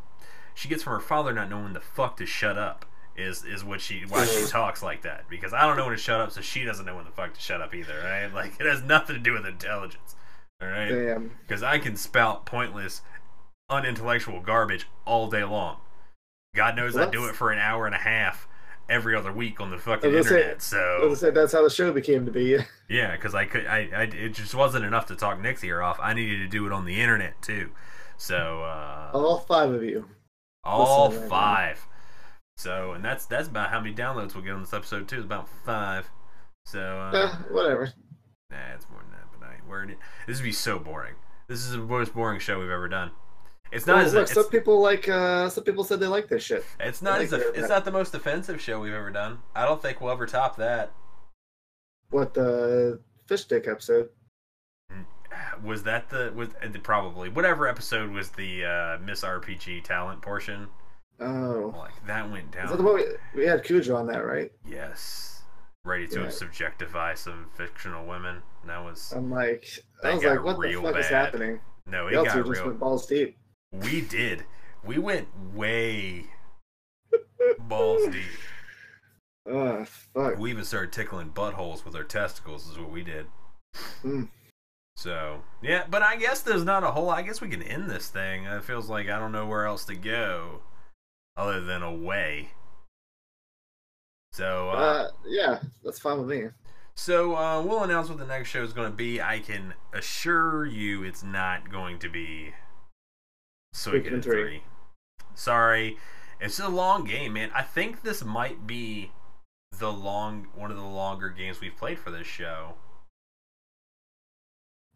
she gets from her father not knowing the fuck to shut up Is is what she why she talks like that because I don't know when to shut up, so she doesn't know when the fuck to shut up either. Right? Like it has nothing to do with intelligence. All right? Damn. Because I can spout pointless, unintellectual garbage all day long. God knows I do it for an hour and a half every other week on the fucking say- internet. Gonna So say that's how the show became to be. yeah, because I could, I, I, it just wasn't enough to talk Nick's ear off. I needed to do it on the internet too. So uh, All five of you. All now. five. So and that's that's about how many downloads we'll get on this episode too. It's about five. So uh, Eh, whatever. nah, it's more than that. But I ain't worried. It. This would be so boring. This is the most boring show we've ever done. It's not Well, as look, it's, some people like. Uh, some people said they like this shit. it's not as it's not the most offensive show we've ever done. I don't think we'll ever top that. What the fish stick episode? Was that the was probably whatever episode was the uh, Miss RPG talent portion? Oh, Like that went down. is that the one we, we had Cujo on that, right? Yes. Ready to Yeah. subjectify some fictional women. That was I'm like, I was like, what the fuck is happening? no, it got just real. went balls deep. We did. We went way balls deep. Ah, fuck. We even started tickling buttholes with our testicles. Is what we did. Hmm. So yeah, but I guess there's not a whole. I guess we can end this thing. It feels like I don't know where else to go, other than away. So uh, Uh, yeah, that's fine with me. So uh, we'll announce what the next show is going to be. I can assure you, it's not going to be Suikoden three. three. Sorry, it's a long game, man. I think this might be the long one of the longer games we've played for this show.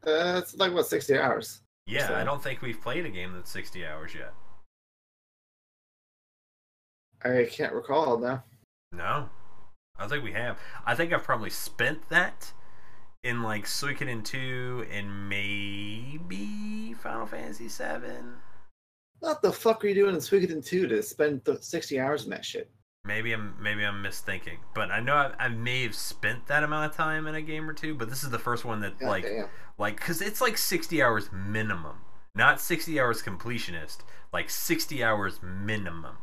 Uh, it's like what sixty hours. Yeah, So- I don't think we've played a game that's sixty hours yet. I can't recall now. No, I don't think we have. I think I've probably spent that in like Suikoden two and maybe Final Fantasy seven. What the fuck are you doing in Suikoden 2 to spend 60 hours in that shit? Maybe I'm maybe I'm misthinking, but I know I, I may have spent that amount of time in a game or two. But this is the first one that God like damn. like because it's like sixty hours minimum, not sixty hours completionist, like sixty hours minimum.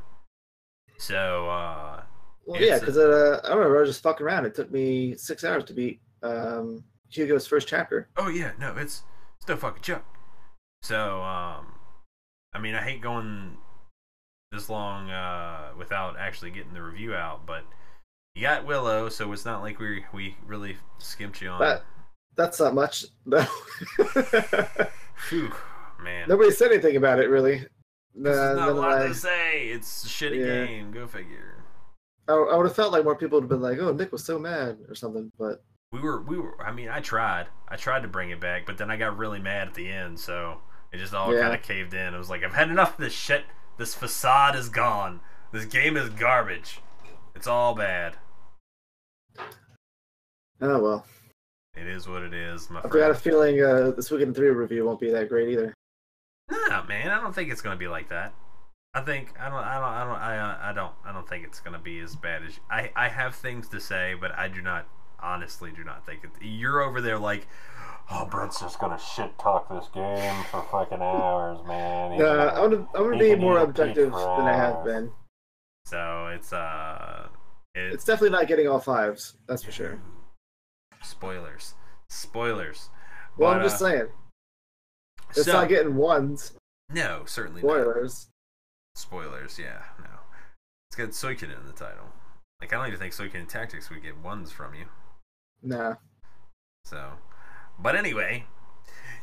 So uh Well, yeah, because uh, I remember I was just fucking around. It took me six hours to beat um, Hugo's first chapter. oh yeah, no, it's it's no fucking joke. So um, I mean, I hate going this long uh without actually getting the review out, but you got Willow, so it's not like we we really skimped you on. That that's not much. No. Phew, man. Nobody said anything about it really. Is not a lot to say. It's a shitty Yeah. game. Go figure. I, I would have felt like more people would have been like, "Oh, Nick was so mad" or something. But We were, we were. I mean, I tried. I tried to bring it back, but then I got really mad at the end, so it just all Yeah. kind of caved in. I was like I've had enough of this shit. This facade is gone. This game is garbage. It's all bad. oh well. It is what it is, my friend. I've got a feeling uh, this Suikoden Three review won't be that great either. No, man, I don't think it's gonna be like that. I think I don't, I don't, I don't, I, uh, I don't, I don't think it's gonna be as bad as I. I have things to say, but I do not, honestly, do not think it. You're over there like, oh, Brent's just gonna shit talk this game for fucking hours, man. He's Uh, gonna- I'm gonna I'm gonna be more objective than I have been. So it's uh, It's it's definitely not getting all fives. That's for sure. spoilers, spoilers. Well, But, I'm just uh, saying it's so- not getting ones. no, certainly not. Spoilers. Spoilers, yeah, no. It's got Suikoden in the title. Like I don't even think Suikoden Tactics would get ones from you. Nah. So, but anyway,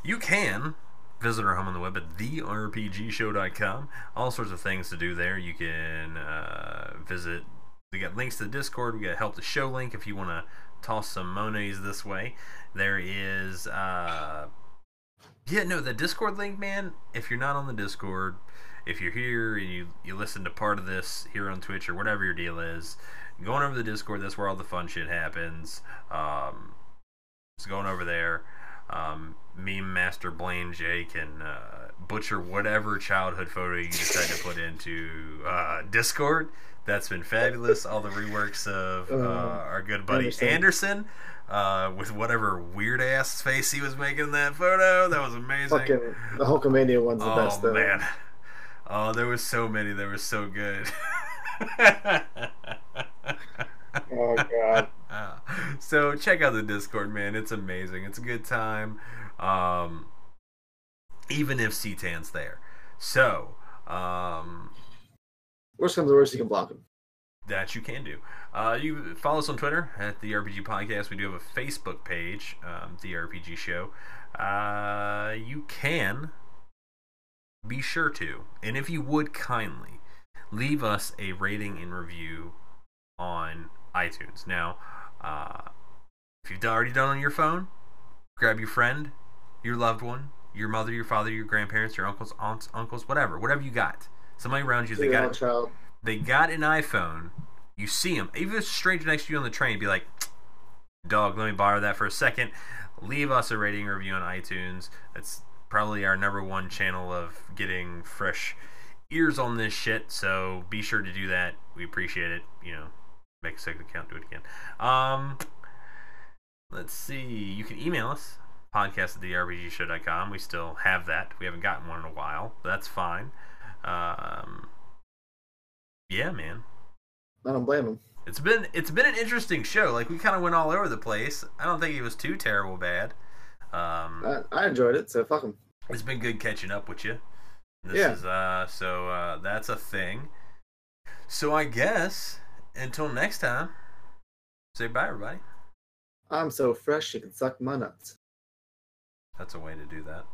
you can visit our home on the web at therpgshow.com. All sorts of things to do there. You can uh, visit. We got links to the Discord. We got help the show link if you want to toss some monies this way. There is. Uh, yeah, no, the Discord link, man. If you're not on the Discord, if you're here and you you listen to part of this here on Twitch or whatever your deal is, going over the Discord. That's where all the fun shit happens. Um, it's going over there. Um, meme master Blaine J can uh, butcher whatever childhood photo you decide to put into uh, Discord. That's been fabulous. All the reworks of uh, Uh, our good buddy Anderson. Anderson, uh, with whatever weird ass face he was making in that photo. That was amazing. Fucking the Hulkamania one's the oh best though. man. Oh, there was so many that were so good. Oh god. So check out the Discord, man. It's amazing. It's a good time. Um, even if C-Tan's there. So, um, Worst comes to worst, you can block him. that you can do. Uh, you follow us on Twitter at the RPG Podcast. We do have a Facebook page, um, the RPG Show. Uh, you can be sure to, and if you would kindly leave us a rating and review on iTunes. Now, uh, if you've already done on your phone, grab your friend, your loved one, your mother, your father, your grandparents, your uncles, aunts, uncles, whatever, whatever you got. Somebody around you, they got it child. they got an iPhone, you see them, even a stranger next to you on the train, be like, dog, let me borrow that for a second. Leave us a rating review on iTunes. That's probably our number one channel of getting fresh ears on this shit. So be sure to do that. We appreciate it. You know, make a second account, do it again. Um, let's see. You can email us podcast at therpgshow.com. We still have that. We haven't gotten one in a while. But that's fine. Um, yeah, man. I don't blame him. It's been it's been an interesting show. Like we kind of went all over the place. I don't think it was too terrible bad. Um, I, I enjoyed it, so fuck him. it's been good catching up with you. This Yeah. is uh so uh that's a thing. So I guess until next time, say bye everybody. I'm so fresh you can suck my nuts. That's a way to do that.